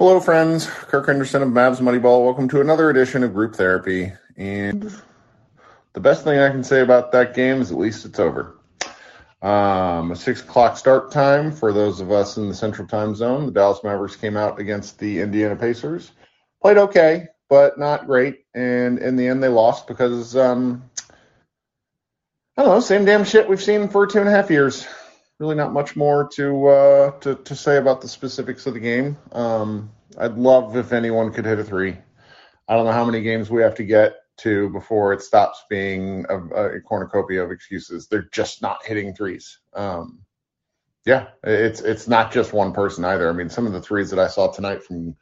Hello, friends. Kirk Henderson of Mavs Moneyball. Welcome to another edition of Group Therapy. And the best thing I can say about that game is at least it's over. Um, a six o'clock start time for those of us in the Central Time Zone. The Dallas Mavericks came out against the Indiana Pacers. Played okay, but not great. And in the end, they lost because um, I don't know, same damn shit we've seen for two and a half years really not much more to uh, to to say about the specifics of the game. Um, I'd love if anyone could hit a three. I don't know how many games we have to get to before it stops being a, a cornucopia of excuses. They're just not hitting threes. Um, yeah, it's it's not just one person either. I mean, some of the threes that I saw tonight from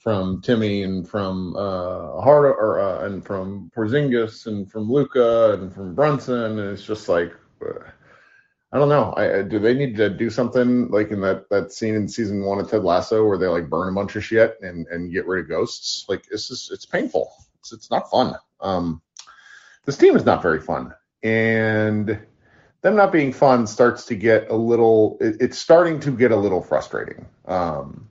from Timmy and from uh, Hart or uh, and from Porzingis and from Luka and from Brunson, and it's just like. Uh, I don't know. I, do they need to do something like in that that scene in season one of Ted Lasso where they like burn a bunch of shit and and get rid of ghosts? Like it's just it's painful. It's it's not fun. Um, this team is not very fun, and them not being fun starts to get a little. It, it's starting to get a little frustrating. Um,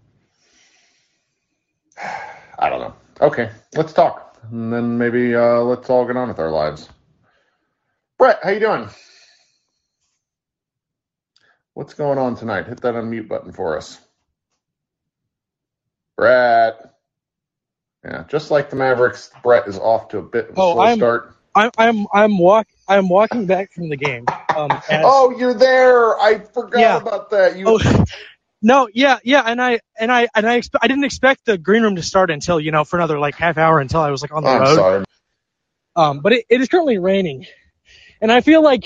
I don't know. Okay, let's talk, and then maybe uh, let's all get on with our lives. Brett, how you doing? What's going on tonight? Hit that unmute button for us. Brett. Yeah, just like the Mavericks, Brett is off to a bit of a Oh, slow I'm- start. I'm I'm I'm walk I'm walking back from the game. Um, as- Oh, you're there. I forgot Yeah. about that. You Oh, no, yeah, yeah, and I and I and I expe- I didn't expect the green room to start until you know for another like half hour until I was like on the I'm road. sorry. Um, but it, it is currently raining, and I feel like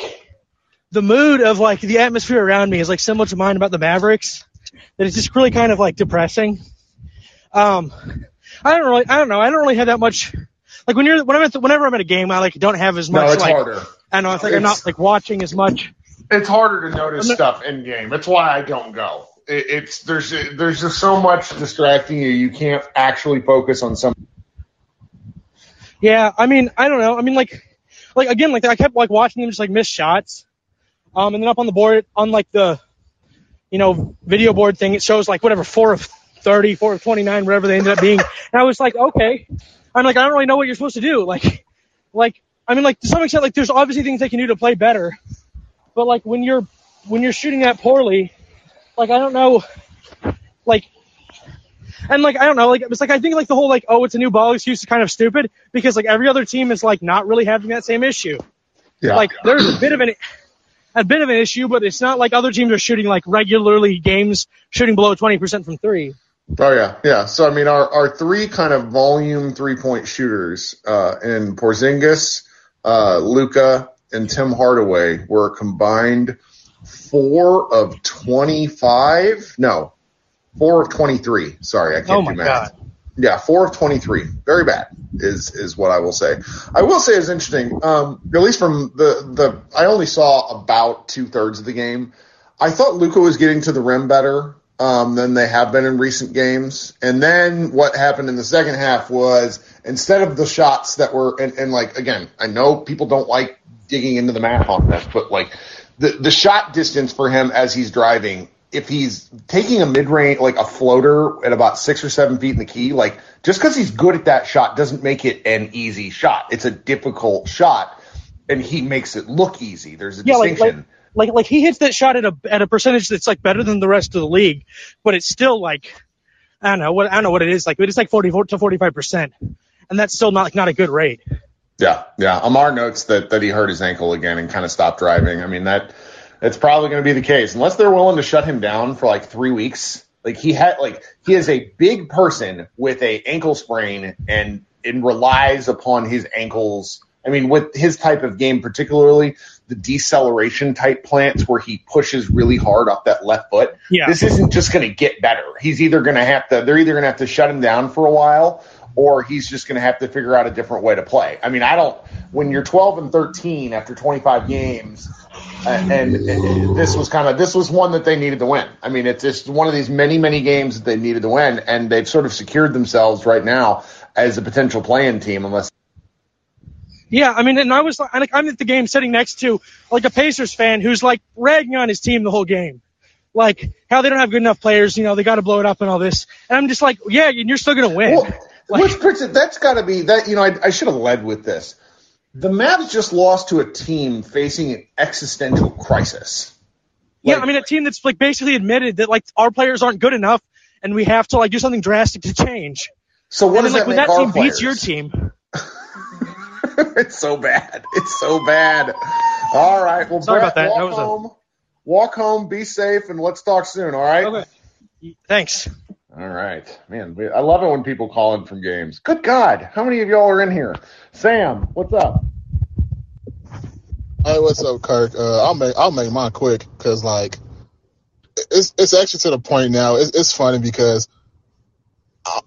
the mood of like the atmosphere around me is like similar to mine about the Mavericks. That it's just really kind of like depressing. Um, I don't really, I don't know, I don't really have that much. Like when you're when I'm at the, whenever I'm at a game, I like don't have as much No, it's like harder. I know it's like I'm not like watching as much. It's harder to notice not- stuff in game. It's why I don't go. It, it's there's there's just so much distracting you. You can't actually focus on some. Yeah, I mean, I don't know. I mean, like, like again, like I kept like watching them just like miss shots. Um, and then up on the board, on like the, you know, video board thing, it shows like whatever four of 30, four of 29, whatever they ended up being. And I was like, okay. I'm like, I don't really know what you're supposed to do. Like, like, I mean, like to some extent, like there's obviously things they can do to play better, but like when you're when you're shooting that poorly, like I don't know, like. And like I don't know, like it's like I think like the whole like oh it's a new ball excuse is kind of stupid because like every other team is like not really having that same issue. Yeah. Like there's a bit of an a bit of an issue, but it's not like other teams are shooting like regularly games shooting below 20% from three. Oh yeah, yeah. So I mean, our our three kind of volume three point shooters uh, in Porzingis, uh, Luka, and Tim Hardaway were combined four of twenty five. No, four of twenty three. Sorry, I can't Oh do math. god. Yeah, four of twenty three. Very bad is is what I will say. I will say is interesting. Um, at least from the the I only saw about two thirds of the game. I thought Luka was getting to the rim better um, than they have been in recent games. And then what happened in the second half was instead of the shots that were and, and like again, I know people don't like digging into the math on this, but like the the shot distance for him as he's driving, if he's taking a mid range like a floater at about six or seven feet in the key, like just because he's good at that shot doesn't make it an easy shot. It's a difficult shot, and he makes it look easy. There's a Yeah, like, distinction. like like like he hits that shot at a at a percentage that's like better than the rest of the league, but it's still like I don't know what I don't know what it is like, but it's like 44 to 45%. And that's still not like not a good rate. Yeah, yeah. Amar notes that that he hurt his ankle again and kind of stopped driving. I mean that that's probably going to be the case unless they're willing to shut him down for like three weeks. Like he had like he is a big person with a ankle sprain and and relies upon his ankles. I mean, with his type of game, particularly the deceleration type plants where he pushes really hard off that left foot. Yeah. This isn't just going to get better. He's either going to have to, they're either going to have to shut him down for a while or he's just going to have to figure out a different way to play. I mean, I don't, when you're 12 and 13 after 25 games, Uh, and, and this was kind of, this was one that they needed to win. I mean, it's just one of these many, many games that they needed to win, and they've sort of secured themselves right now as a potential playing team unless Yeah, I mean, and I was like, I'm at the game sitting next to like a Pacers fan who's like ragging on his team the whole game. like how they don't have good enough players. You know, they got to blow it up and all this. And I'm just like, yeah, and you're still gonna win. Well, Like- which that's got to be that. You know, I, I should have led with this. The Mavs just lost to a team facing an existential crisis. yeah, I mean, a team that's like basically admitted that like our players aren't good enough, and we have to like do something drastic to change. So what and does then, like that when that team beats your team, it's so bad. It's so bad. All right. Well, Sorry Brett, about that. walk That was a- home. Walk home. Be safe, and let's talk soon. All right. okay. Thanks. All right, man. I love it when people call in from games. Good God, how many of y'all are in here? Sam, what's up? Hey, what's up, Kirk? Uh, I'll make I'll make mine quick because like it's it's actually to the point now. It's, it's funny because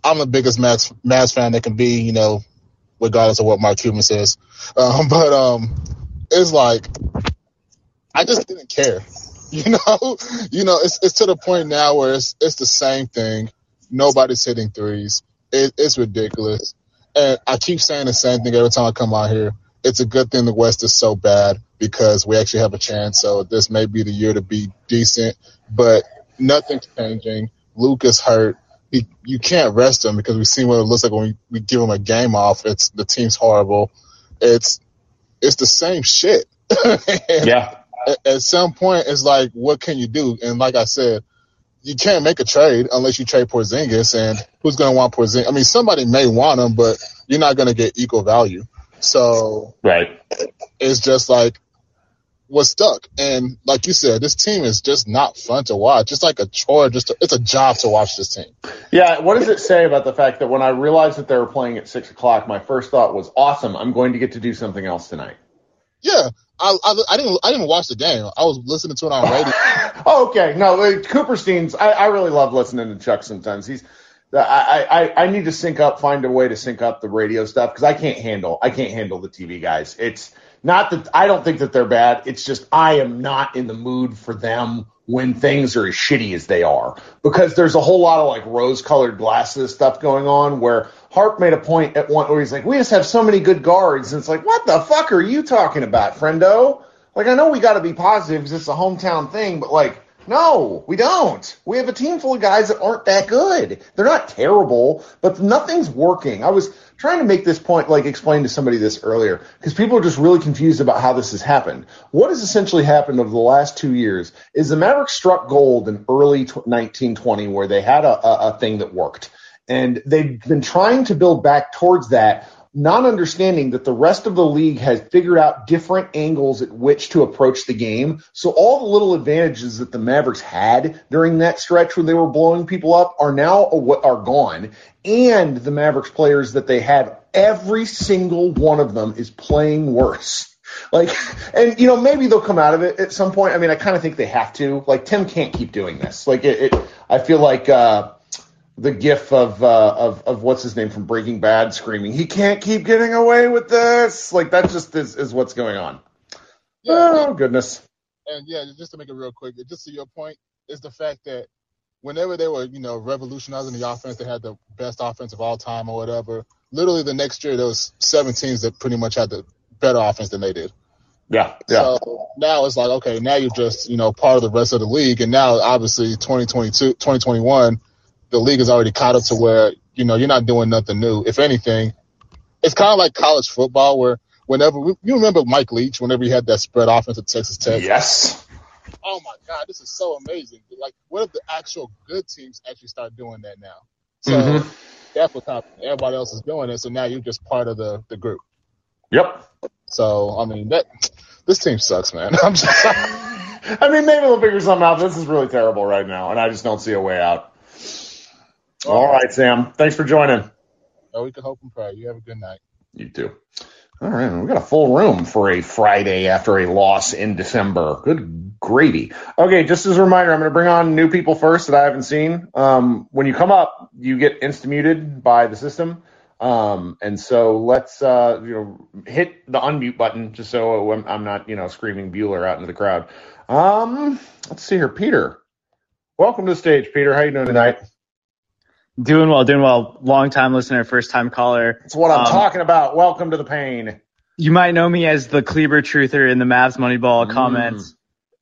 I'm the biggest Mavs Mavs fan that can be, you know, regardless of what Mark Cuban says. Um, but um, it's like I just didn't care, you know. you know, it's it's to the point now where it's it's the same thing. Nobody's hitting threes. It, it's ridiculous, and I keep saying the same thing every time I come out here it's a good thing the West is so bad because we actually have a chance. So this may be the year to be decent, but nothing's changing. Luke is hurt. He, you can't rest him because we've seen what it looks like when we, we give him a game off. It's the team's horrible. It's it's the same shit. Yeah, at, at some point, it's like, what can you do? And like I said, you can't make a trade unless you trade Porzingis. And who's going to want Porzingis? I mean, somebody may want him, but you're not going to get equal value. So right. it's just like we're stuck. And like you said, this team is just not fun to watch. It's like a chore. Just to, it's a job to watch this team. Yeah, what does it say about the fact that when I realized that they were playing at six o'clock, my first thought was, "Awesome! I'm going to get to do something else tonight." Yeah, I, I, I didn't I didn't watch the game. I was listening to it on radio. oh, okay. No, Cooperstein's. I, I really love listening to Chuck sometimes. He's. I, I, I need to sync up, find a way to sync up the radio stuff because I can't handle I can't handle the TV guys. It's not that I don't think that they're bad. It's just I am not in the mood for them when things are as shitty as they are because there's a whole lot of like rose colored glasses stuff going on where Harp made a point at one where he's like, we just have so many good guards. And it's like, what the fuck are you talking about, friendo? Like, I know we got to be positive because it's a hometown thing, but like, no, we don't. We have a team full of guys that aren't that good. They're not terrible, but nothing's working. I was trying to make this point, like explain to somebody this earlier, because people are just really confused about how this has happened. What has essentially happened over the last two years is the Mavericks struck gold in early tw 1920 where they had a, a, a thing that worked. And they've been trying to build back towards that not understanding that the rest of the league has figured out different angles at which to approach the game. So all the little advantages that the Mavericks had during that stretch when they were blowing people up are now are gone. And the Mavericks players that they had, every single one of them is playing worse. Like, and you know, maybe they'll come out of it at some point. I mean, I kind of think they have to. Like, Tim can't keep doing this. Like, it, it I feel like, uh, the gif of uh, of of what's his name from Breaking Bad screaming, "He can't keep getting away with this!" Like that just is, is what's going on. Yeah, Oh goodness. and yeah, just to make it real quick, just to your point, is the fact that whenever they were, you know, revolutionizing the offense, they had the best offense of all time or whatever. Literally, the next year, there was seven teams that pretty much had the better offense than they did. Yeah, yeah, So now it's like, okay, now you're just, you know, part of the rest of the league. And now, obviously, 2022, 2021, the league is already caught up to where, you know, you're not doing nothing new. If anything, it's kind of like college football where whenever, we, you remember Mike Leach, whenever he had that spread offense at Texas Tech? yes. Oh my God, this is so amazing. Like, what if the actual good teams actually start doing that now? So Mhm. that's what's happening. Everybody else is doing it. So now you're just part of the, the group. Yep. So, I mean, that, this team sucks, man. I'm just, I mean, maybe they'll figure something out. This is really terrible right now, and I just don't see a way out. All right, Sam. Thanks for joining. Oh, we can hope and pray. You have a good night. You too. All right, we got a full room for a Friday after a loss in December. Good gravy. Okay, just as a reminder, I'm going to bring on new people first that I haven't seen. Um, when you come up, you get insta muted by the system. Um, and so let's uh, you know hit the unmute button just so I'm, I'm not you know screaming Bueller out into the crowd. Um, let's see here, Peter. Welcome to the stage, Peter. How you doing tonight? Doing well, doing well. Long time listener, first time caller. That's what I'm Um, talking about. Welcome to the pain. You might know me as the Kleber truther in the Mavs Moneyball Mm. comments.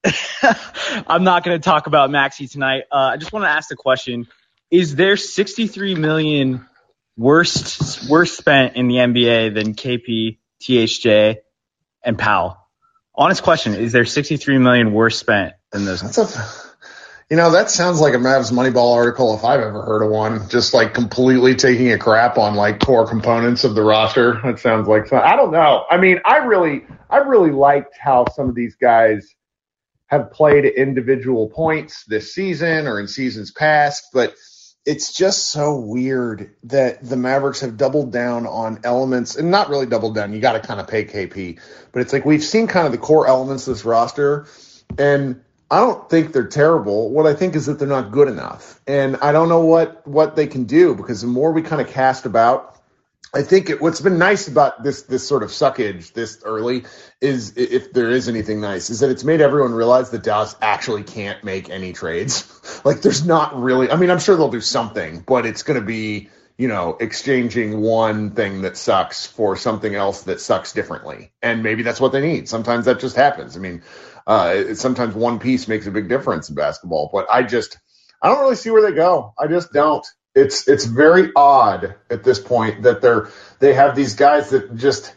I'm not going to talk about Maxi tonight. Uh, I just want to ask the question: Is there 63 million worst worst spent in the NBA than KP, THJ, and Powell? Honest question: Is there 63 million worse spent than those? That's a, you know, that sounds like a Mavs Moneyball article if I've ever heard of one. Just like completely taking a crap on like core components of the roster. That sounds like I don't know. I mean, I really, I really liked how some of these guys have played individual points this season or in seasons past, but it's just so weird that the Mavericks have doubled down on elements and not really doubled down. You got to kind of pay KP, but it's like we've seen kind of the core elements of this roster and I don't think they're terrible. What I think is that they're not good enough. And I don't know what what they can do because the more we kind of cast about I think it, what's been nice about this this sort of suckage this early is if there is anything nice is that it's made everyone realize that Dallas actually can't make any trades. like there's not really I mean I'm sure they'll do something, but it's going to be, you know, exchanging one thing that sucks for something else that sucks differently. And maybe that's what they need. Sometimes that just happens. I mean, uh, sometimes one piece makes a big difference in basketball, but I just I don't really see where they go. I just don't. It's it's very odd at this point that they're they have these guys that just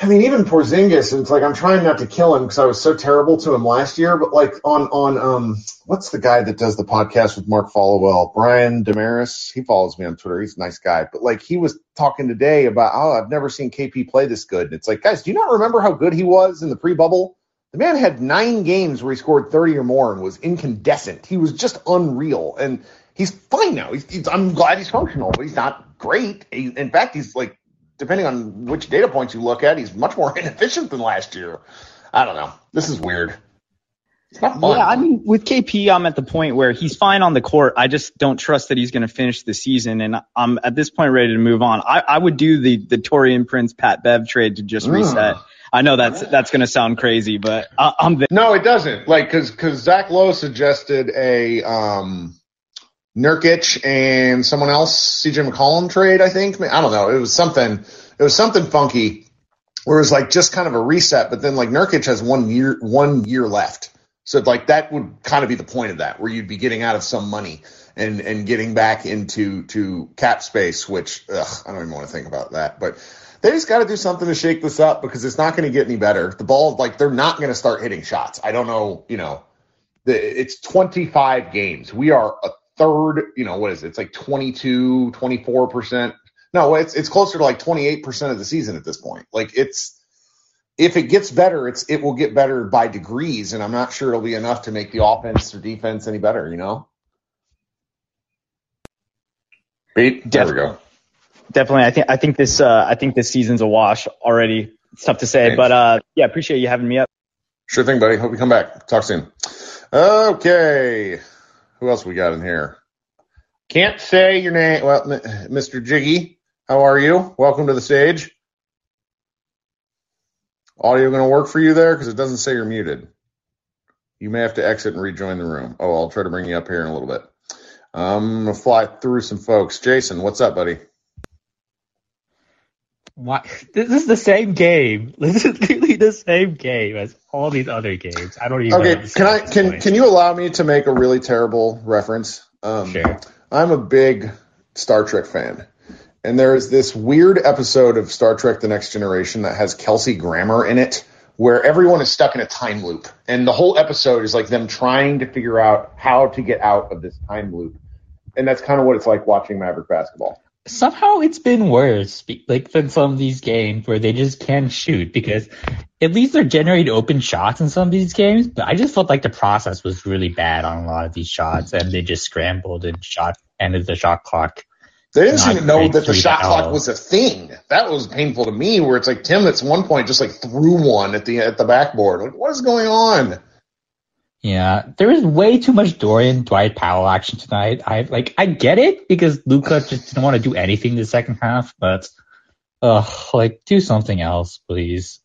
I mean even Porzingis it's like I'm trying not to kill him because I was so terrible to him last year but like on on um what's the guy that does the podcast with Mark Followill? Brian Dameris? He follows me on Twitter. He's a nice guy. But like he was talking today about oh I've never seen KP play this good. And it's like guys do you not remember how good he was in the pre-bubble the man had nine games where he scored 30 or more and was incandescent. He was just unreal. And he's fine now. He's, he's, I'm glad he's functional, but he's not great. He, in fact, he's like, depending on which data points you look at, he's much more inefficient than last year. I don't know. This is weird. Yeah, I mean, with KP, I'm at the point where he's fine on the court. I just don't trust that he's going to finish the season, and I'm at this point ready to move on. I, I would do the the Taurean Prince Pat Bev trade to just mm. reset. I know that's that's going to sound crazy, but I, am there. No, it doesn't. Like, because because Zach Lowe suggested a um Nurkic and someone else, CJ McCollum trade, I think. I don't know. It was something, it was something funky where it was like just kind of a reset, but then like Nurkic has one year, one year left. So like that would kind of be the point of that, where you'd be getting out of some money and, and getting back into, to cap space, which, ugh, I don't even want to think about that, but they just got to do something to shake this up because it's not going to get any better. The ball, like they're not going to start hitting shots. I don't know, you know, the, it's 25 games. We are a third, you know, what is it? It's like 22, 24%. No, it's, it's closer to like 28% of the season at this point. Like it's, if it gets better, it's, it will get better by degrees. And I'm not sure it'll be enough to make the offense or defense any better, you know? Beat. There we go. Definitely. I think, I think this, uh, I think this season's a wash already. It's tough to say, Thanks. but, uh, yeah, appreciate you having me up. Sure thing, buddy. Hope you come back. Talk soon. Okay. Who else we got in here? Can't say your name. Well, Mr. Jiggy, how are you? Welcome to the stage. Audio going to work for you there? Because it doesn't say you're muted. You may have to exit and rejoin the room. Oh, I'll try to bring you up here in a little bit. I'm going to fly through some folks. Jason, what's up, buddy? Why? This is the same game. This is literally the same game as all these other games. I don't even. Okay, can I can point. can you allow me to make a really terrible reference? Um, sure. I'm a big Star Trek fan, and there is this weird episode of Star Trek: The Next Generation that has Kelsey Grammer in it, where everyone is stuck in a time loop, and the whole episode is like them trying to figure out how to get out of this time loop, and that's kind of what it's like watching Maverick basketball somehow it's been worse, like than some of these games where they just can't shoot because at least they're generating open shots in some of these games. But I just felt like the process was really bad on a lot of these shots, and they just scrambled and shot ended the shot clock. They didn't seem to know that the shot clock was a thing. That was painful to me. Where it's like Tim, at one point, just like threw one at the at the backboard. Like, what is going on? Yeah, there is way too much Dorian Dwight Powell action tonight. I like I get it because Luka just didn't want to do anything in the second half, but uh like do something else, please.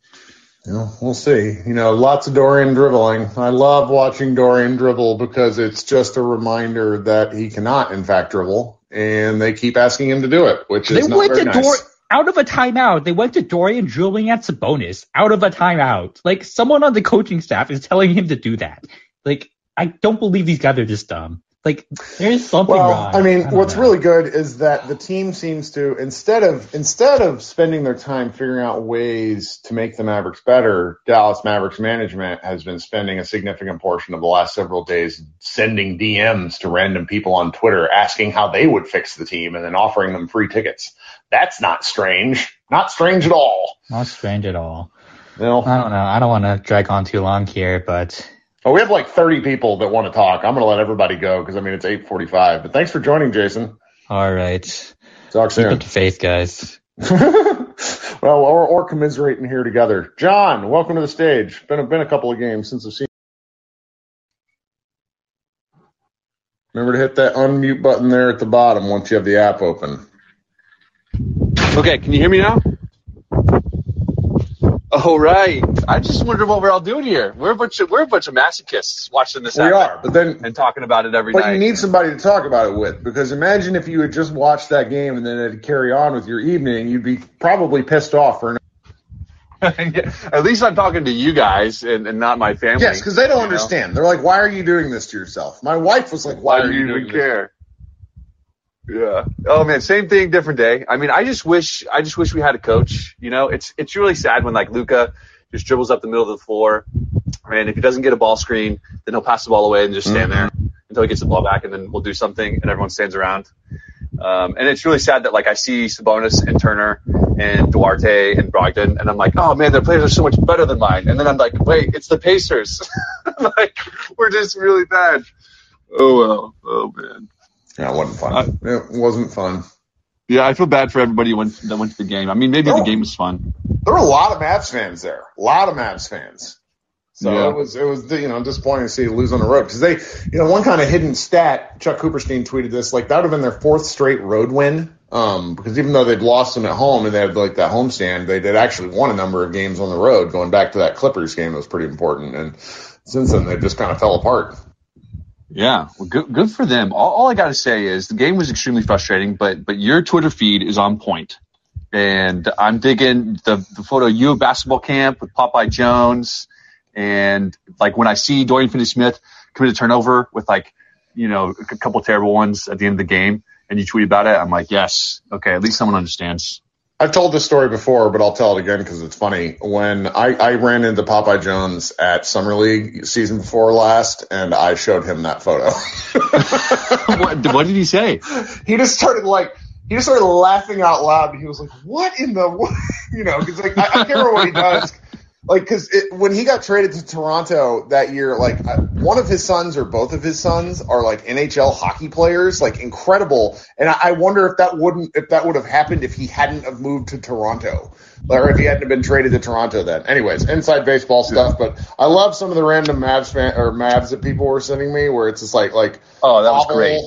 Yeah, we'll see. You know, lots of Dorian dribbling. I love watching Dorian dribble because it's just a reminder that he cannot, in fact, dribble, and they keep asking him to do it, which is they not very nice. Dor- out of a timeout. They went to Dorian dribbling at Sabonis out of a timeout. Like someone on the coaching staff is telling him to do that. Like I don't believe these guys are just dumb. Like there's something well, wrong. I mean, don't what's know. really good is that the team seems to instead of instead of spending their time figuring out ways to make the Mavericks better, Dallas Mavericks management has been spending a significant portion of the last several days sending DMs to random people on Twitter asking how they would fix the team and then offering them free tickets. That's not strange. Not strange at all. not strange at all. You know, I don't know. I don't want to drag on too long here, but oh, we have like 30 people that want to talk. I'm going to let everybody go because I mean it's 8:45. But thanks for joining, Jason. all right. Talk Keep soon. it to faith, guys. well, or, or commiserating here together. John, welcome to the stage. Been a, been a couple of games since I've seen. Remember to hit that unmute button there at the bottom once you have the app open. Okay, can you hear me now? Oh right. I just wondered what we're all doing here. We're a bunch of we're a bunch of masochists watching this We happen are, but then and talking about it every but night. you need somebody to talk about it with because imagine if you had just watched that game and then to carry on with your evening, you'd be probably pissed off for an Yeah, At least I'm talking to you guys and, and not my family. yes because they don't you know? understand. They're like, "Why are you doing this to yourself?" My wife was like, "Why, Why are do you doing even this?" care? Yeah. Oh man, same thing, different day. I mean, I just wish I just wish we had a coach. You know, it's it's really sad when like Luka just dribbles up the middle of the floor, and if he doesn't get a ball screen, then he'll pass the ball away and just stand there until he gets the ball back, and then we'll do something, and everyone stands around. Um, and it's really sad that like I see Sabonis and Turner and Duarte and Brogdon, and I'm like, oh man, their players are so much better than mine. And then I'm like, wait, it's the Pacers. like we're just really bad. Oh well. Oh man. Yeah, it wasn't fun. it wasn't fun. Yeah, I feel bad for everybody who went, that went to the game. I mean, maybe Oh. the game was fun. there were a lot of Mavs fans there. A lot of Mavs fans. So Yeah. it was it was you know disappointing to see lose on the road because they you know one kind of hidden stat. Chuck Cooperstein tweeted this like that would have been their fourth straight road win. Um, because even though they'd lost them at home and they had like that homestand, they did actually won a number of games on the road. Going back to that Clippers game, that was pretty important. And since then, they just kind of fell apart. Yeah, well, good, good for them. All, all I got to say is the game was extremely frustrating, but but your Twitter feed is on point, and I'm digging the the photo you basketball camp with Popeye Jones, and like when I see Dorian Finney-Smith commit a turnover with like you know a couple terrible ones at the end of the game, and you tweet about it, I'm like, yes, okay, at least someone understands. I've told this story before, but I'll tell it again because it's funny. When I, I ran into Popeye Jones at Summer League season before last, and I showed him that photo. what, what did he say? he just started like he just started laughing out loud. He was like, "What in the what?" you know? Because like I, I can't remember what he does. Like, because when he got traded to Toronto that year, like one of his sons or both of his sons are like NHL hockey players, like incredible. And I, I wonder if that wouldn't if that would have happened if he hadn't have moved to Toronto, or if he hadn't have been traded to Toronto then. Anyways, inside baseball stuff. But I love some of the random Mavs fan or Mavs that people were sending me, where it's just like like Oh, that was awful. great.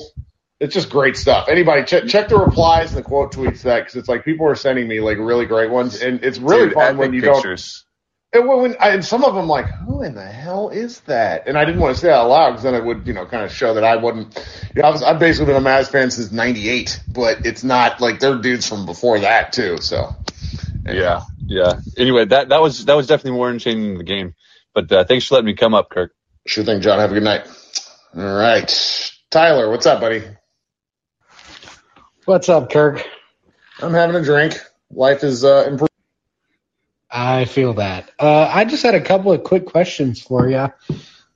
It's just great stuff. Anybody check check the replies and the quote tweets that because it's like people are sending me like really great ones, and it's really Dude, fun when you pictures. don't. And when, when I, and some of them like, who in the hell is that? And I didn't want to say it out loud because then it would you know kind of show that I wouldn't. You know, I was, I've basically been a Mavs fan since '98, but it's not like they're dudes from before that too. So Yeah, yeah. Anyway, that that was that was definitely more entertaining than the game. But uh, thanks for letting me come up, Kirk. sure thing, John. Have a good night. All right, Tyler, what's up, buddy? What's up, Kirk? I'm having a drink. Life is uh, improving. I feel that. Uh, I just had a couple of quick questions for you.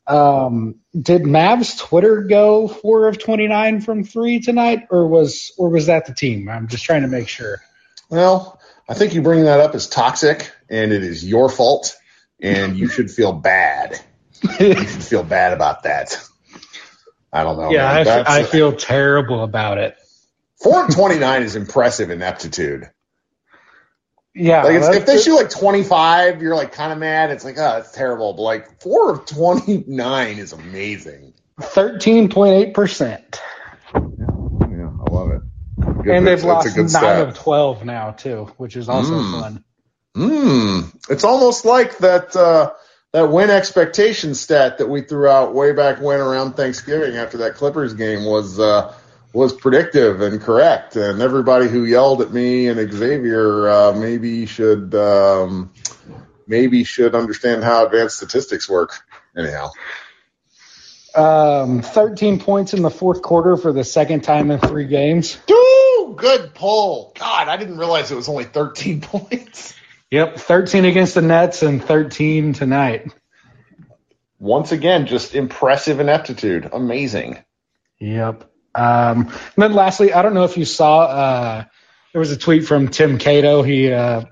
Um, did Mavs Twitter go four of twenty nine from three tonight, or was or was that the team? I'm just trying to make sure. Well, I think you bringing that up is toxic, and it is your fault, and you should feel bad. You should feel bad about that. I don't know. yeah. I, I feel terrible about it. four of twenty nine is impressive ineptitude. Yeah, Like if they shoot like twenty five, you're like kind of mad. It's like oh, it's terrible. But like four of twenty nine is amazing. thirteen point eight percent, Yeah, I love it. Good- and they've it's- it's a lost nine stat. of twelve now too, which is also Mm. fun. Mm, it's almost like that uh, that win expectation stat that we threw out way back when around Thanksgiving after that Clippers game was uh, was predictive and correct, and everybody who yelled at me and Xavier uh, maybe should um, maybe should understand how advanced statistics work. Anyhow, Um, 13 points in the fourth quarter for the second time in three games. Ooh, good pull. God, I didn't realize it was only 13 points. Yep, 13 against the Nets and 13 tonight. Once again, just impressive ineptitude. Amazing. Yep. Um, and then lastly, I don't know if you saw, uh, there was a tweet from Tim Cato. He, uh,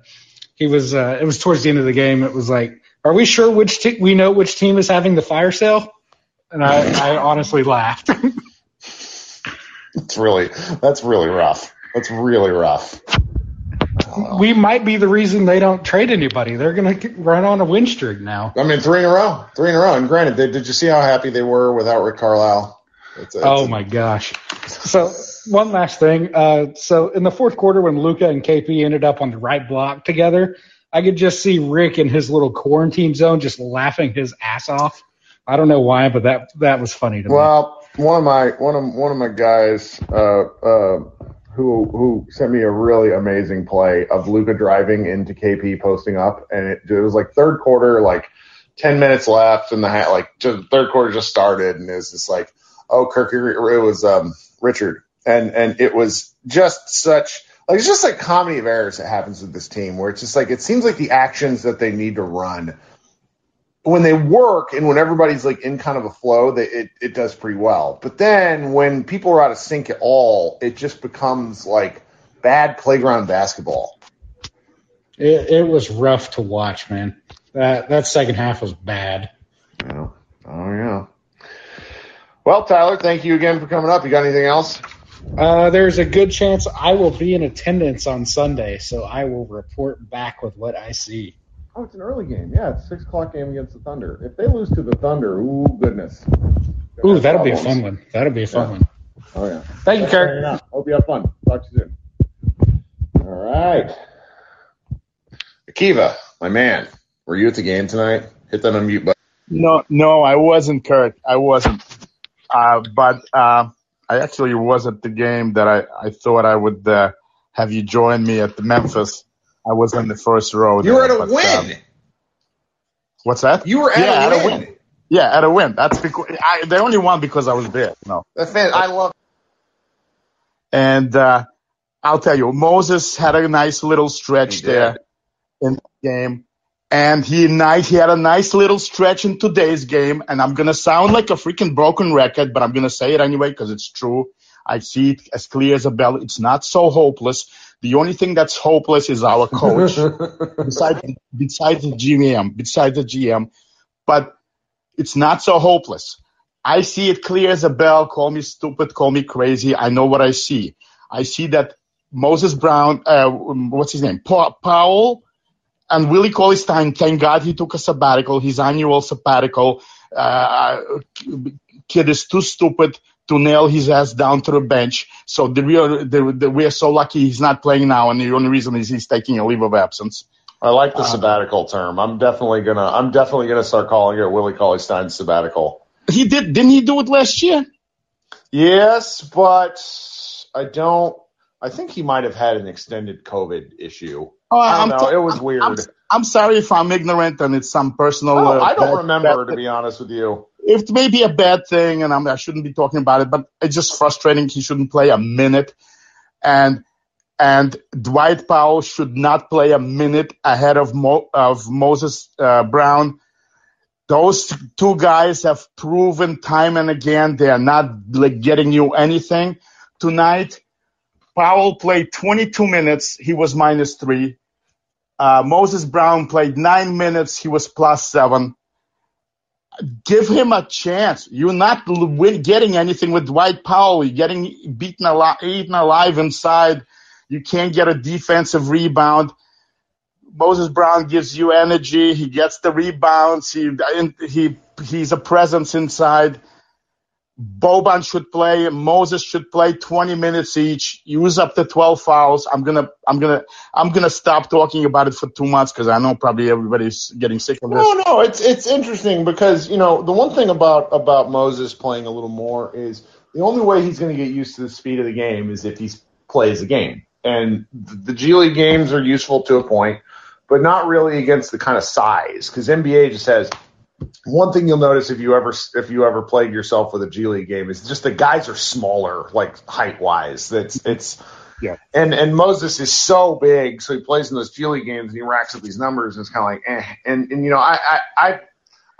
he was, uh, it was towards the end of the game. It was like, are we sure which te- we know which team is having the fire sale? And I, I honestly laughed. It's really that's really rough. That's really rough. we might be the reason they don't trade anybody. They're going to run on a win streak now. I mean, three in a row, three in a row. And granted, they, did you see how happy they were without Rick Carlisle? It's, it's, Oh my gosh. So one last thing. Uh, so in the fourth quarter, when Luka and KP ended up on the right block together, I could just see Rick in his little quarantine zone just laughing his ass off. I don't know why, but that that was funny to me. Well, one of my one of one of my guys uh, uh, who who sent me a really amazing play of Luka driving into KP posting up, and it, it was like third quarter, like ten minutes left, and the ha- like just, third quarter just started, and it was just like, oh, Kirk, it was um, Richard, and and it was just such. Like it's just like comedy of errors that happens with this team, where it's just like it seems like the actions that they need to run when they work and when everybody's like in kind of a flow, they, it, it does pretty well. But then when people are out of sync at all, it just becomes like bad playground basketball. It, it was rough to watch, man. That that second half was bad. Yeah. Oh yeah. Well, Tyler, thank you again for coming up. You got anything else? Uh, there's a good chance I will be in attendance on Sunday, so I will report back with what I see. Oh, it's an early game. Yeah, it's six o'clock game against the Thunder. If they lose to the Thunder, ooh goodness. Ooh, that'll be a fun one. That'll be a fun Yeah. one. Oh yeah. Thank you, Thanks for Kirk. Hope you have fun. Talk to you soon. All right. Akiva, my man, were you at the game tonight? Hit that unmute button. No, no, I wasn't, Kurt. I wasn't. Uh, but uh, I actually was at the game that I, I thought I would uh, have you join me at the Memphis. I was in the first row. You were at a but, win. what's that? You were at yeah, a at a win. win. Yeah, at a win. That's because I, they only won because I was there. No. That fan, I love. And uh, I'll tell you, Moses had a nice little stretch there in the game. And he nice he had a nice little stretch in today's game. And I'm gonna sound like a freaking broken record, but I'm gonna say it anyway because it's true. I see it as clear as a bell. It's not so hopeless. The only thing that's hopeless is our coach, besides besides the GM, besides the GM. But it's not so hopeless. I see it clear as a bell. Call me stupid, call me crazy. I know what I see. I see that Moses Brown, uh, what's his name? Pa- Powell and Willie Cauley Stein. Thank God he took a sabbatical, his annual sabbatical. Uh, Kidd is too stupid to nail his ass down to the bench. So the, we are the, the, we are so lucky he's not playing now, and the only reason is he's taking a leave of absence. I like the Uh, sabbatical term. I'm definitely gonna. I'm definitely gonna start calling it Willie Cauley Stein sabbatical. He did, didn't he do it last year? Yes, but I don't. I think he might have had an extended COVID issue. Oh, I don't I'm know. t- It was weird. I'm, I'm sorry if I'm ignorant and it's some personal. Uh, I don't bad- remember bad- to be honest with you. it may be a bad thing, and I'm, I shouldn't be talking about it, but it's just frustrating. He shouldn't play a minute, and and Dwight Powell should not play a minute ahead of Mo, of Moses uh, Brown. Those two guys have proven time and again they are not like getting you anything tonight. Powell played 22 minutes. He was minus three. Uh, Moses Brown played nine minutes. He was plus seven give him a chance. You're not getting anything with Dwight Powell. You're getting beaten alive, eaten alive inside. You can't get a defensive rebound. Moses Brown gives you energy. He gets the rebounds. He he he's a presence inside. Boban should play. Moses should play 20 minutes each. Use up the 12 fouls. I'm gonna I'm gonna I'm gonna stop talking about it for two months because I know probably everybody's getting sick of this. No, no, it's it's interesting because you know the one thing about about Moses playing a little more is the only way he's going to get used to the speed of the game is if he plays the game. And the G League games are useful to a point, but not really against the kind of size because NBA just has one thing you'll notice if you ever if you ever played yourself with a G League game is just the guys are smaller, like height wise. That's it's Yeah. And and Moses is so big, so he plays in those G League games and he racks up these numbers and it's kind of like eh. And and you know I I. I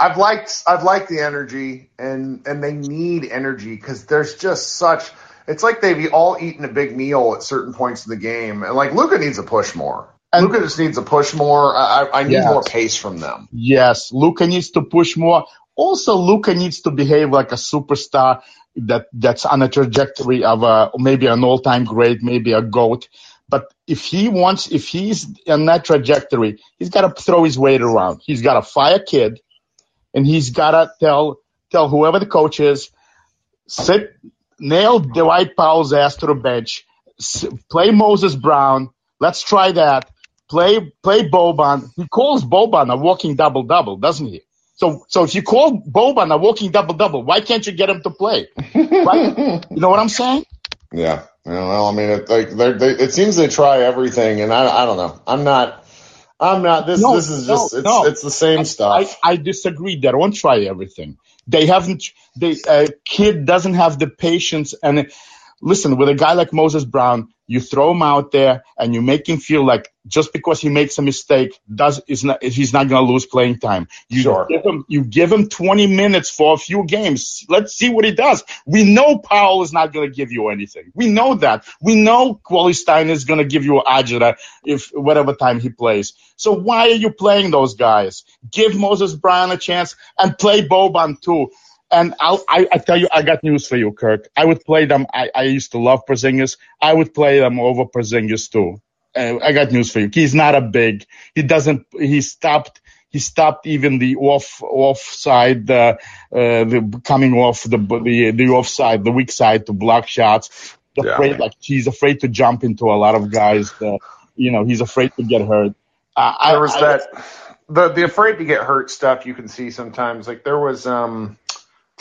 I've liked I've liked the energy and and they need energy because there's just such it's like they've all eaten a big meal at certain points in the game and like Luka needs a push more. Luka just needs a push more. I, I I need Yes. more pace from them. Yes, Luka needs to push more. Also, Luka needs to behave like a superstar that that's on a trajectory of a maybe an all-time great, maybe a goat. But if he wants, if he's on that trajectory, he's got to throw his weight around. He's got to fire Kidd, and he's got to tell tell whoever the coach is, sit, nail Dwight Powell's ass to the bench, play Moses Brown. Let's try that. Play play Boban. He calls Boban a walking double double, doesn't he? So so if you call Boban a walking double double, why can't you get him to play? Right? you know what I'm saying? Yeah. Well, I mean, it, like they, it seems they try everything, and I, I don't know. I'm not. I'm not. This No, this is no, just it's no. it's the same stuff. I, I disagree. They don't try everything. They haven't. They uh, Kidd doesn't have the patience. And listen, with a guy like Moses Brown, you throw him out there and you make him feel like just because he makes a mistake, does is not he's not going to lose playing time. You Sure. give him you give him 20 minutes for a few games. Let's see what he does. We know Powell is not going to give you anything. We know that. We know Cauley Stein is going to give you Ajita if whatever time he plays. So why are you playing those guys? Give Moses Brown a chance and play Boban too. And I'll, I, I tell you, I got news for you, Kirk. I would play them. I, I used to love Porzingis. I would play them over Porzingis too. Uh, I got news for you. He's not a big. He doesn't. He stopped. He stopped even the off offside, uh, uh, the coming off the the the offside, the weak side to block shots. He's Yeah. afraid, like he's afraid to jump into a lot of guys. That, you know, he's afraid to get hurt. Uh, I, there was I- that the the afraid to get hurt stuff you can see sometimes. Like there was um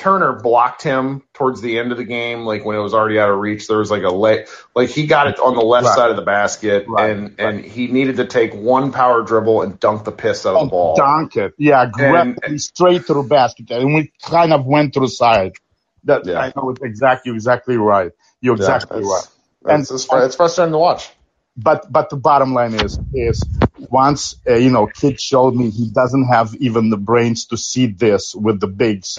Turner blocked him towards the end of the game, like when it was already out of reach. There was like a lay, like he got it on the left Right. side of the basket, Right, and and he needed to take one power dribble and dunk the piss out of the ball. Dunk it. Yeah, grab straight to the basket. And we kind of went to the side. That Yeah. I know it's exactly exactly right. You're Yeah, exactly it's- right. It's, And- it's, it's frustrating to watch. But but the bottom line is is once uh, you know Kidd showed me he doesn't have even the brains to see this with the bigs.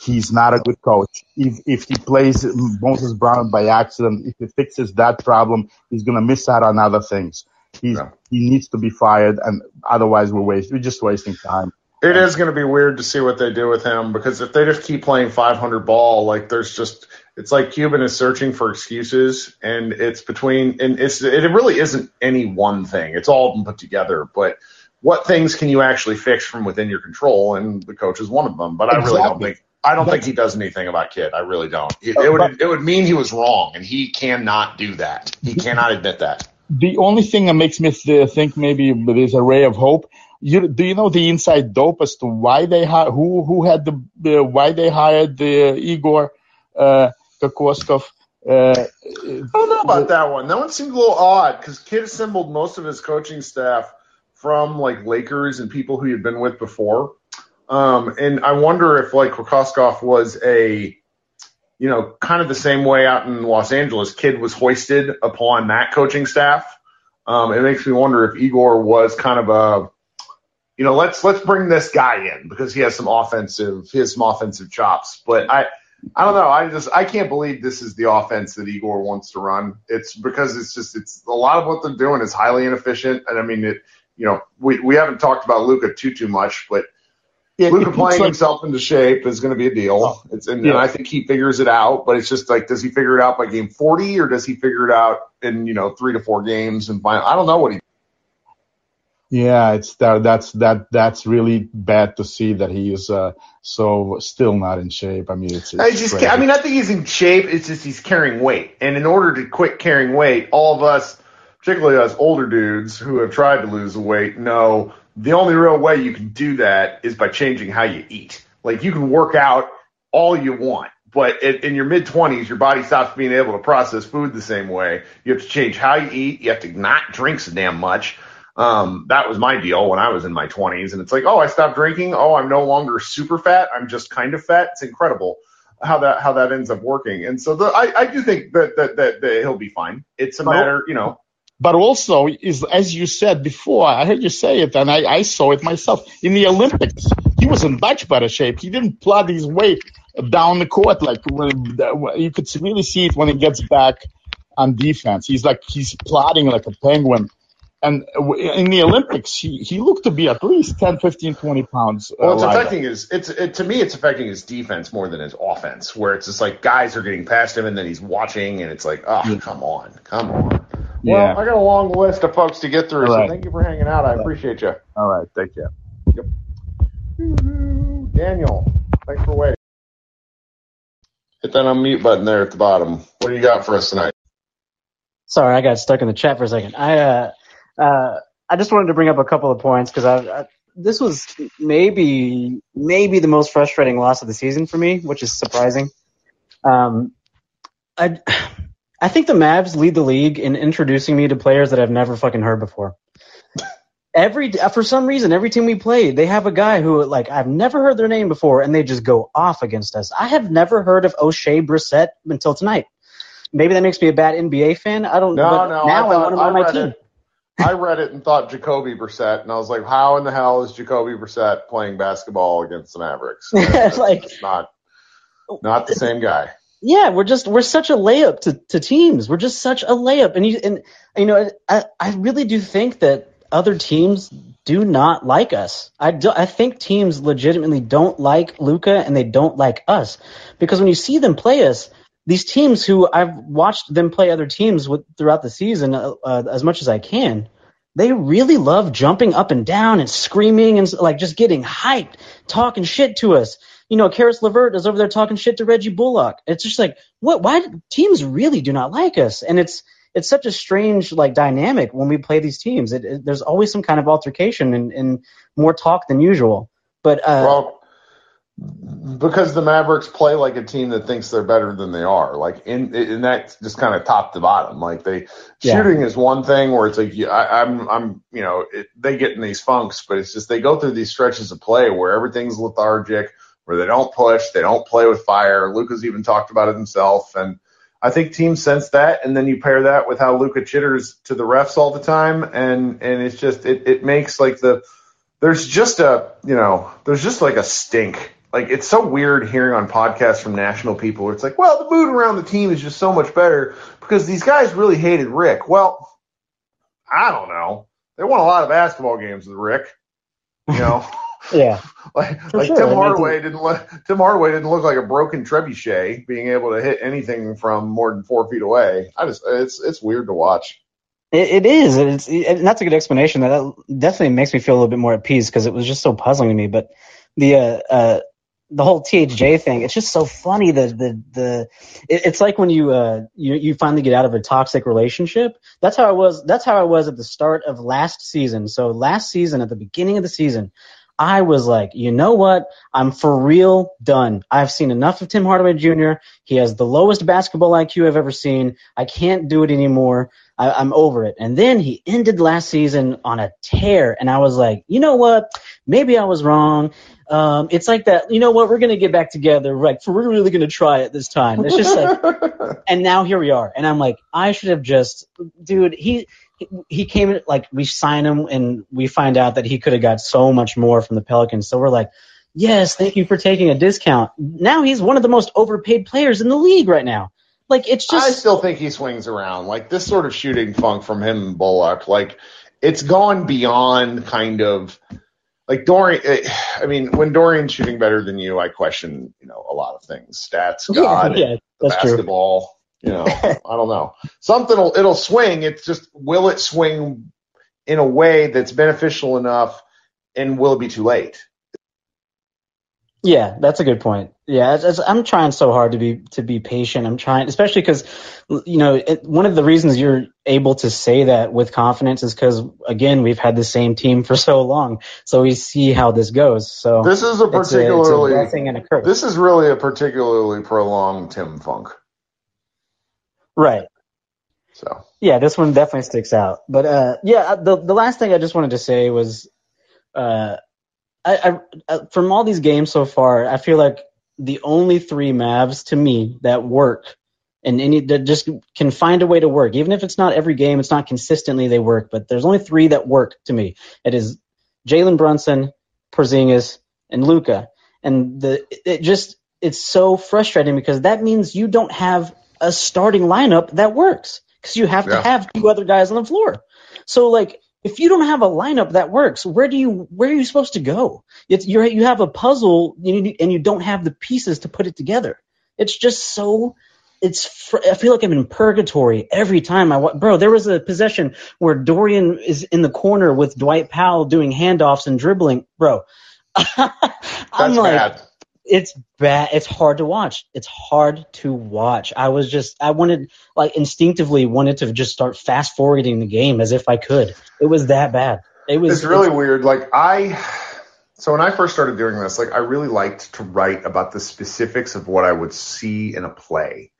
He's not a good coach. If if he plays Moses Brown by accident, if he fixes that problem, he's gonna miss out on other things. He's Yeah. he needs to be fired, and otherwise we're waste we're just wasting time. It is going to be weird to see what they do with him because if they just keep playing 500 ball, like there's just it's like Cuban is searching for excuses, and it's between and it's it really isn't any one thing. It's all of them put together, but. What things can you actually fix from within your control? And the coach is one of them. But I really don't think I don't But- think he does anything about Kidd. I really don't. It, it would it would mean he was wrong, and he cannot do that. He cannot admit that. The only thing that makes me th- think maybe there's a ray of hope. You do you know the inside dope as to why they hi- who who had the, the why they hired the Igor uh, Kokoskov? Uh, I don't know about that one. That one seemed a little odd because Kidd assembled most of his coaching staff from like Lakers and people who he had been with before. Um, and I wonder if like Kokoskov was a, you know, kind of the same way out in Los Angeles. Kidd was hoisted upon that coaching staff. Um, it makes me wonder if Igor was kind of a, you know, let's let's bring this guy in because he has some offensive, he has some offensive chops. But I, I don't know. I just I can't believe this is the offense that Igor wants to run. It's because it's just it's a lot of what they're doing is highly inefficient. And I mean it. You know, we we haven't talked about Luka too too much, but it- Luka playing like- himself into shape is going to be a deal. It's and, and Yeah. I think he figures it out. But it's just like, does he figure it out by game forty, or does he figure it out in you know three to four games? And final? I don't know what he. Yeah, it's that that's that that's really bad to see that he is uh, so still not in shape. I mean, it's, it's I just. I mean, I think he's in shape. It's just he's carrying weight, and in order to quit carrying weight, all of us, particularly us older dudes who have tried to lose the weight, know the only real way you can do that is by changing how you eat. Like you can work out all you want, but it, in your mid 20s, your body stops being able to process food the same way. You have to change how you eat. You have to not drink so damn much. Um, that was my deal when I was in my 20s. And it's like, oh, I stopped drinking. Oh, I'm no longer super fat. I'm just kind of fat. It's incredible how that how that ends up working. And so the, I, I do think that, that, that, that he'll be fine. It's a matter, you know. But also, is as you said before, I heard you say it, and I, I saw it myself in the Olympics. He was in much better shape. He didn't plod his way down the court like when, you could really see it when he gets back on defense. He's like he's plodding like a penguin. And in the Olympics, he, he looked to be at least 10, 15, 20 pounds. Uh, well, it's affecting his, it's, it, to me, it's affecting his defense more than his offense, where it's just like guys are getting past him and then he's watching and it's like, oh, yeah. come on, come on. Yeah. Well, I got a long list of folks to get through, All so right. thank you for hanging out. I appreciate you. All right. Thank you. Yep. Daniel, thanks for waiting. Hit that unmute button there at the bottom. What do you got for us tonight? Sorry, I got stuck in the chat for a second. I, uh, uh, I just wanted to bring up a couple of points because I, I, this was maybe maybe the most frustrating loss of the season for me, which is surprising. Um, I I think the Mavs lead the league in introducing me to players that I've never fucking heard before. Every for some reason, every team we play, they have a guy who like I've never heard their name before, and they just go off against us. I have never heard of Oshae Brissett until tonight. Maybe that makes me a bad NBA fan. I don't. Know. No, no. Now I, want him on my team. It. I read it and thought Jacoby Brissett, and I was like, how in the hell is Jacoby Brissett playing basketball against the Mavericks? like, it's not, not the same guy. Yeah, we're just we're such a layup to, to teams. We're just such a layup, and you and you know I I really do think that other teams do not like us. I do, I think teams legitimately don't like Luka and they don't like us because when you see them play us, these teams who I've watched them play other teams with throughout the season uh, uh, as much as I can, they really love jumping up and down and screaming and like just getting hyped, talking shit to us. You know, Caris LeVert is over there talking shit to Reggie Bullock. It's just like, what? Why teams really do not like us? And it's it's such a strange like dynamic when we play these teams. It, it, there's always some kind of altercation and, and more talk than usual. But uh, well, because the Mavericks play like a team that thinks they're better than they are. Like in, in that just kind of top to bottom. Like they yeah. shooting is one thing where it's like I, I'm I'm you know it, they get in these funks, but it's just they go through these stretches of play where everything's lethargic, where they don't push, they don't play with fire. Luka's even talked about it himself, and I think teams sense that, and then you pair that with how Luka chitters to the refs all the time, and and it's just it it makes like the there's just a you know there's just like a stink like it's so weird hearing on podcasts from national people where it's like, well, the mood around the team is just so much better because these guys really hated Rick. Well, I don't know. They won a lot of basketball games with Rick. You know. yeah. Like like sure. Tim Hardaway didn't look Tim Hardaway didn't look like a broken trebuchet being able to hit anything from more than four feet away. I just it's it's weird to watch. It, it is. It's and that's a good explanation. That definitely makes me feel a little bit more at peace because it was just so puzzling to me. But the uh, uh, the whole THJ thing, it's just so funny. The the the it, it's like when you uh you you finally get out of a toxic relationship. That's how I was. That's how I was at the start of last season. So last season, at the beginning of the season, I was like, you know what? I'm for real done. I've seen enough of Tim Hardaway Jr. He has the lowest basketball IQ I've ever seen. I can't do it anymore. I, am over it. And then he ended last season on a tear, and I was like, you know what? Maybe I was wrong. Um, it's like that. You know what? We're gonna get back together. Like, we're really gonna try it this time. It's just like, and now here we are. And I'm like, I should have just, dude. He he came like we sign him, and we find out that he could have got so much more from the Pelicans. So we're like, yes, thank you for taking a discount. Now he's one of the most overpaid players in the league right now. Like it's just. I still think he swings around. Like this sort of shooting funk from him and Bullock. Like it's gone beyond kind of like Dorian. Eh, I mean, when Dorian's shooting better than you, I question you know a lot of things, stats, God, yeah, that's basketball. You know, I don't know. Something will it'll swing. It's just will it swing in a way that's beneficial enough, and will it be too late? Yeah, that's a good point. Yeah, it's, it's, I'm trying so hard to be to be patient. I'm trying, especially because you know it, one of the reasons you're able to say that with confidence is because again we've had the same team for so long, so we see how this goes. So This is a it's a, it's a particularly blessing and a curse. this is really a particularly prolonged Tim Funk. Right. So Yeah, this one definitely sticks out. But uh, yeah, the the last thing I just wanted to say was, uh, I, I uh, from all these games so far, I feel like the only three Mavs to me that work and any that just can find a way to work, even if it's not every game, it's not consistently they work. But there's only three that work to me. It is Jalen Brunson, Porzingis, and Luka. And the it just it's so frustrating because that means you don't have a starting lineup that works because you have Yeah. to have two other guys on the floor. So like if you don't have a lineup that works, where do you where are you supposed to go? It's you're you have a puzzle and you don't have the pieces to put it together. It's just so it's fr- I feel like I'm in purgatory every time I wa- bro. There was a possession where Dorian is in the corner with Dwight Powell doing handoffs and dribbling, bro. I'm that's like, bad. It's bad. It's hard to watch. It's hard to watch. I was just, I wanted, like, instinctively wanted to just start fast forwarding the game as if I could. It was that bad. It was It's really weird. Like I, so when I first started doing this, like I really liked to write about the specifics of what I would see in a play.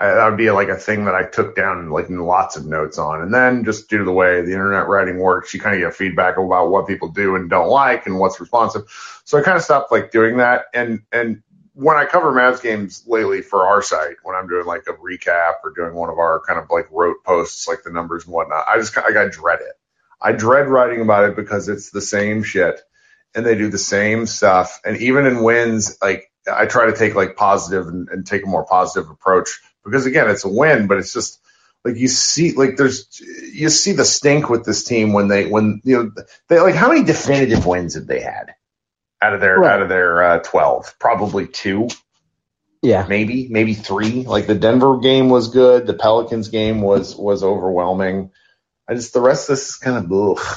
I, that would be like a thing that I took down like lots of notes on. And then just due to the way the internet writing works, you kind of get feedback about what people do and don't like and what's responsive. So I kind of stopped like doing that. And and when I cover Mavs games lately for our site, when I'm doing like a recap or doing one of our kind of like rote posts, like the numbers and whatnot, I just like I dread it. I dread writing about it because it's the same shit and they do the same stuff. And even in wins, like I try to take like positive and, and take a more positive approach because again, it's a win, but it's just like you see, like there's, you see the stink with this team when they, when, you know, they like how many definitive wins have they had out of their, Right. out of their uh, 12? Probably two yeah. maybe maybe three. Like the Denver game was good. The Pelicans game was was overwhelming. I just the rest of this is kind of ugh.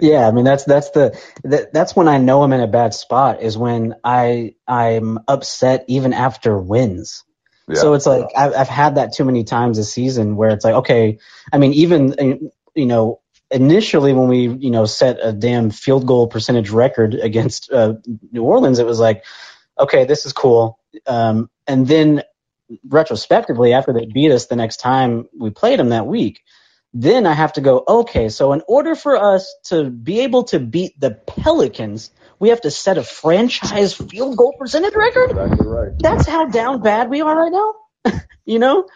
Yeah, I mean that's that's the that, that's when I know I'm in a bad spot is when I I'm upset even after wins. Yeah. So it's like I've, I've had that too many times this season where it's like okay, I mean even uh, you know initially when we you know set a damn field goal percentage record against uh, New Orleans, it was like okay this is cool, um, and then retrospectively after they beat us the next time we played them that week, then I have to go, okay, so in order for us to be able to beat the Pelicans, we have to set a franchise field goal percentage record? Exactly right. That's how down bad we are right now? you know?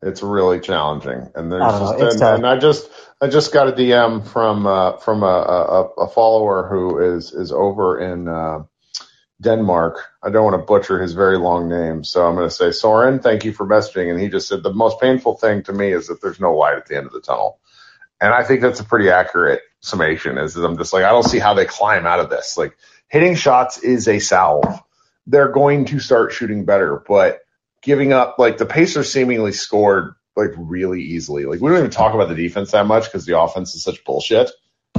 It's really challenging, and there's I don't know, just it's and, tough. and I just I just got a DM from uh, from a, a, a follower who is is over in uh, Denmark. I don't want to butcher his very long name, so I'm going to say Soren. Thank you for messaging, and he just said the most painful thing to me is that there's no light at the end of the tunnel, and I think that's a pretty accurate summation. Is, is I'm just like I don't see how they climb out of this. Like hitting shots is a salve. They're going to start shooting better, but giving up like the Pacers seemingly scored like really easily. Like we don't even talk about the defense that much because the offense is such bullshit.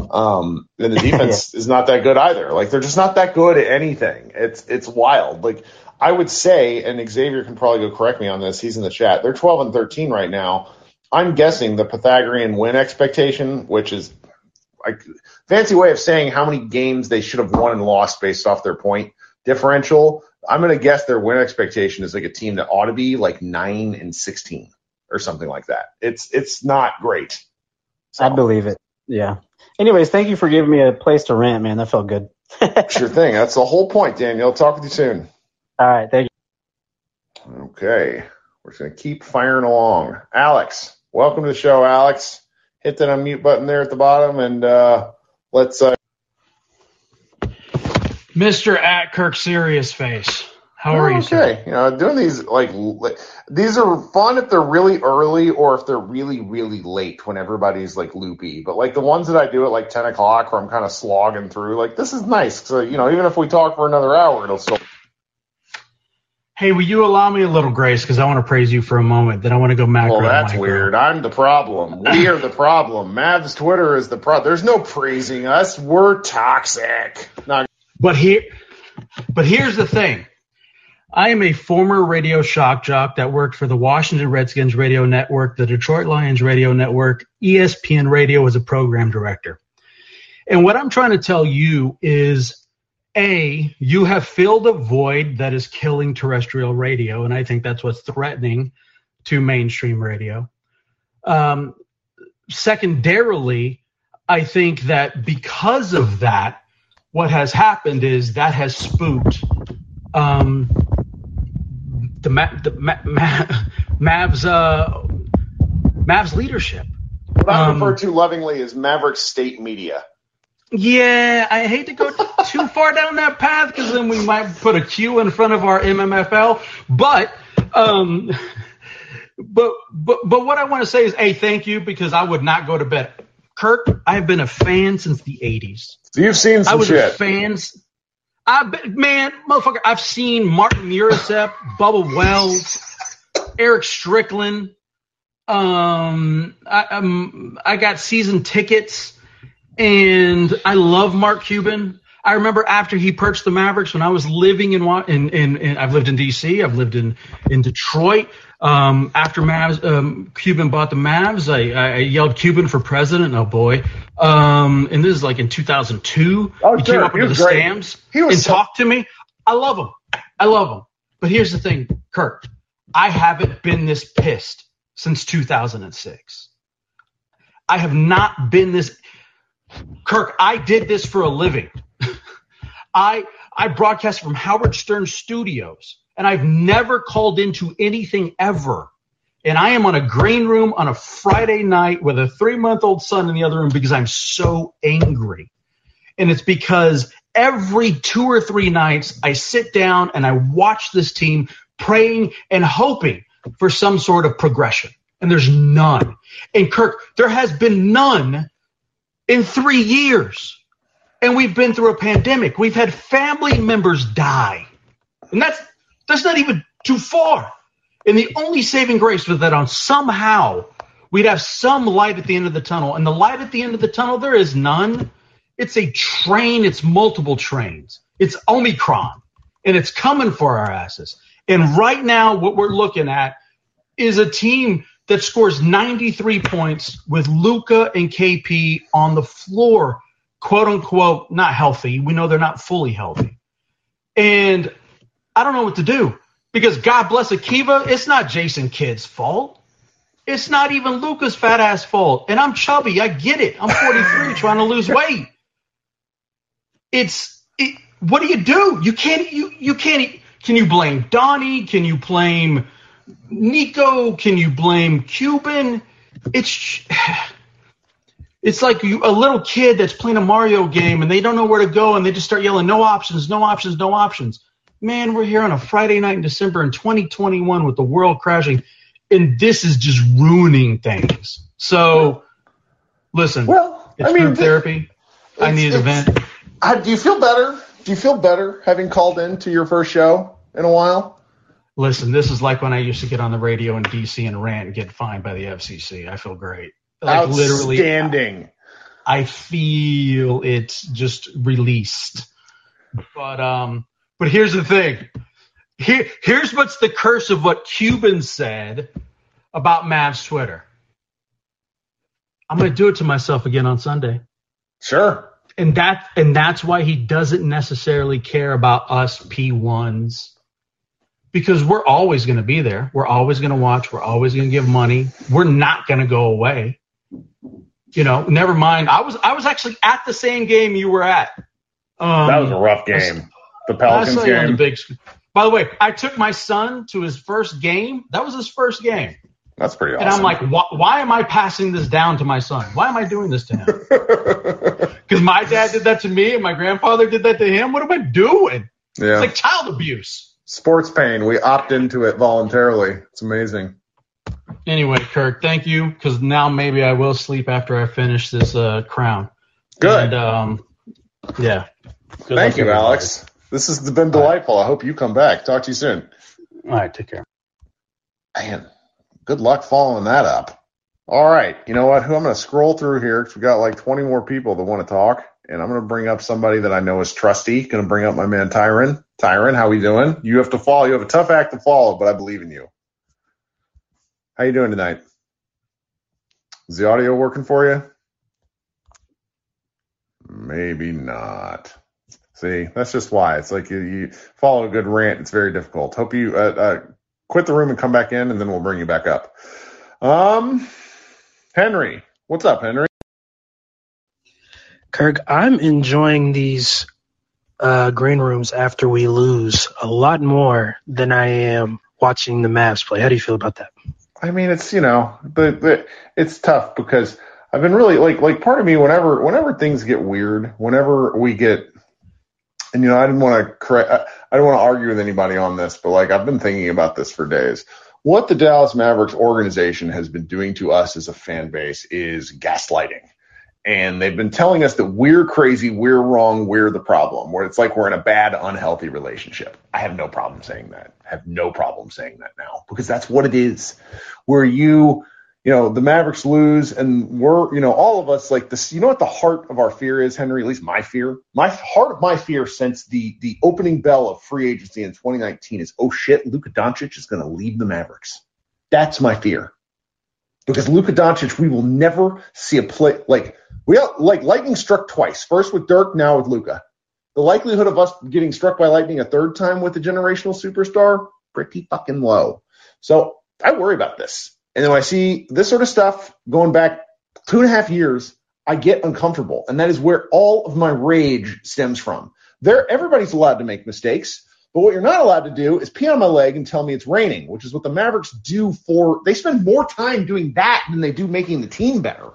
Um, and the defense is not that good either. Like they're just not that good at anything. It's it's wild. Like I would say, and Xavier can probably go correct me on this. He's in the chat. They're 12 and 13 right now. I'm guessing the Pythagorean win expectation, which is like fancy way of saying how many games they should have won and lost based off their point differential. I'm gonna guess their win expectation is like a team that ought to be like nine and 16 or something like that. It's it's not great. So, I believe it. Yeah. Anyways, thank you for giving me a place to rant, man. That felt good. sure thing. That's the whole point, Daniel. Talk with you soon. All right, thank you. Okay. We're just gonna keep firing along. Alex, welcome to the show, Alex. Hit that unmute button there at the bottom and uh let's uh Mr. At Kirk Serious Face. How are you, sir? okay. You know, doing these like li- these are fun if they're really early or if they're really really late when everybody's like loopy. But like the ones that I do at like ten o'clock where I'm kind of slogging through, like this is nice. So you know, even if we talk for another hour, it'll still. Hey, will you allow me a little grace because I want to praise you for a moment. Then I want to go macro. Well, that's micro. weird. I'm the problem. We are the problem. Mavs Twitter is the problem. There's no praising us. We're toxic. Not But here, But here's the thing. I am a former radio shock jock that worked for the Washington Redskins radio network, the Detroit Lions radio network, ESPN radio as a program director. And what I'm trying to tell you is A, you have filled a void that is killing terrestrial radio. And I think that's what's threatening to mainstream radio. Um, secondarily, I think that because of that, what has happened is that has spooked um, the, Ma- the Ma- Ma- Mavs uh, Mavs leadership. What I Um, refer to lovingly as Maverick State Media. Yeah, I hate to go too far down that path because then we might put a Q in front of our MMFL. But, um, but, but, but what I want to say is, a thank you because I would not go to bed. Kirk, I've been a fan since the '80s. So you've seen some I was shit. a fan. I bet, man, motherfucker, I've seen Martin Muursepp, Bubba Wells, Erick Strickland. Um, I, um, I got season tickets, and I love Mark Cuban. I remember after he purchased the Mavericks when I was living in in, in, in I've lived in D.C. I've lived in in Detroit. Um, after Mavs, um, Cuban bought the Mavs, I, I yelled Cuban for president. Oh boy! Um, and this is like in 2002. Oh, he sure. came up He into the great. stands and so- talked to me. I love him. I love him. But here's the thing, Kirk. I haven't been this pissed since 2006. I have not been this. Kirk, I did this for a living. I I broadcast from Howard Stern Studios, and I've never called into anything ever. And I am on a green room on a Friday night with a three month old son in the other room because I'm so angry. And it's because every two or three nights I sit down and I watch this team praying and hoping for some sort of progression. And there's none. And Kirk, there has been none in three years. And we've been through a pandemic. We've had family members die. And that's that's not even too far. And the only saving grace was that on somehow we'd have some light at the end of the tunnel. And the light at the end of the tunnel, there is none. It's a train, it's multiple trains. It's Omicron. And it's coming for our asses. And right now, what we're looking at is a team that scores 93 points with Luka and KP on the floor, quote unquote, not healthy. We know they're not fully healthy. And I don't know what to do because God bless Akiva, it's not Jason Kidd's fault. It's not even Luka's fat ass fault. And I'm chubby. I get it. I'm 43 trying to lose weight. It's it, what do you do? You can't you you can't can you blame Donnie? Can you blame Nico? Can you blame Cuban? It's it's like you, a little kid that's playing a Mario game and they don't know where to go and they just start yelling no options, no options, no options. Man, we're here on a Friday night in December in 2021 with the world crashing, and this is just ruining things. So, listen, Well, it's I mean, group therapy. I need an event. Uh, do you feel better? Do you feel better having called in to your first show in a while? Listen, this is like when I used to get on the radio in DC and rant and get fined by the FCC. I feel great. Like literally, Outstanding. I feel it's just released. But um, but here's the thing. Here, here's what's the curse of what Cuban said about Mavs Twitter. I'm gonna do it to myself again on Sunday. Sure. And that and that's why he doesn't necessarily care about us P1s. Because we're always going to be there. We're always going to watch. We're always going to give money. We're not going to go away. You know, never mind. I was I was actually at the same game you were at. Um, That was a rough game. The Pelicans you on the game. big screen. By the way, I took my son to his first game. That was his first game. That's pretty awesome. And I'm like, why, why am I passing this down to my son? Why am I doing this to him? Because my dad did that to me and my grandfather did that to him. What am I doing? yeah. It's like child abuse. Sports pain. We opt into it voluntarily. It's amazing. Anyway, Kirk, thank you. Because now maybe I will sleep after I finish this uh, crown. Good. And, um, yeah. Thank Good luck, you, everybody. Alex. This has been delightful. I hope you come back. Talk to you soon. All right, take care. Man, good luck following that up. All right. You know what? Who I'm going to scroll through here because we got like 20 more people that want to talk. And I'm going to bring up somebody that I know is trusty. Going to bring up my man Tyron. Tyron, how we doing? You have to follow. You have a tough act to follow, but I believe in you. How you doing tonight? Is the audio working for you? Maybe not. See, that's just why. It's like you, you follow a good rant. It's very difficult. Hope you uh, uh, quit the room and come back in, and then we'll bring you back up. Um, Henry, what's up, Henry? Kirk, I'm enjoying these uh, green rooms after we lose a lot more than I am watching the Mavs play. How do you feel about that? I mean, it's you know, the, the it's tough because I've been really like like part of me whenever whenever things get weird, whenever we get, and you know, I didn't want to correct, I, I don't want to argue with anybody on this, but like I've been thinking about this for days. What the Dallas Mavericks organization has been doing to us as a fan base is gaslighting and they've been telling us that we're crazy, we're wrong, we're the problem, where it's like we're in a bad, unhealthy relationship. I have no problem saying that. I have no problem saying that now because that's what it is. Where you, you know, the Mavericks lose and we're, you know, all of us like this, you know what the heart of our fear is, Henry, at least my fear? My heart of my fear since the, the opening bell of free agency in 2019 is, oh shit, Luka Doncic is going to leave the Mavericks. That's my fear because Luka Doncic, we will never see a play like we like lightning struck twice. First with Dirk, now with Luka. The likelihood of us getting struck by lightning a third time with a generational superstar pretty fucking low. So I worry about this. And then when I see this sort of stuff going back two and a half years, I get uncomfortable, and that is where all of my rage stems from. There, everybody's allowed to make mistakes. But what you're not allowed to do is pee on my leg and tell me it's raining, which is what the Mavericks do for. They spend more time doing that than they do making the team better.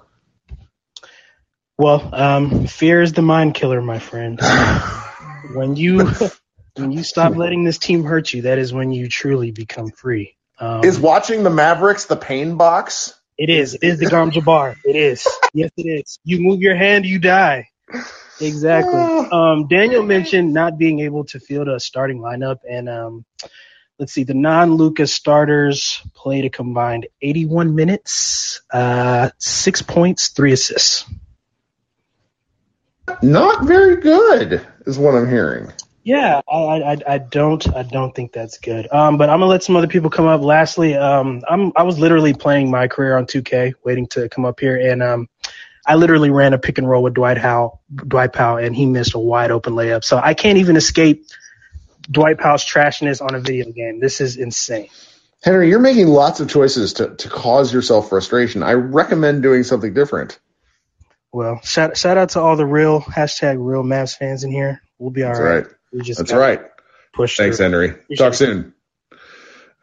Well, um, fear is the mind killer, my friend. when you when you stop letting this team hurt you, that is when you truly become free. Um, is watching the Mavericks the pain box? It is. It is the Gom Jabbar. It is. Yes, it is. You move your hand, you die. Exactly. Um, Daniel mentioned not being able to field a starting lineup, and um, let's see, the non-Lukas starters played a combined 81 minutes, uh, six points, three assists. Not very good, is what I'm hearing. Yeah, I, I, I don't I don't think that's good. Um, but I'm gonna let some other people come up. Lastly, um, I'm I was literally playing my career on 2K, waiting to come up here, and um, I literally ran a pick and roll with Dwight Howell, Dwight Powell, and he missed a wide open layup. So I can't even escape Dwight Powell's trashiness on a video game. This is insane. Henry, you're making lots of choices to, to cause yourself frustration. I recommend doing something different. Well, shout shout out to all the real hashtag real Mavs fans in here. We'll be all That's right. right. We just That's right. Push. Thanks, through. Henry. Appreciate Talk it. soon.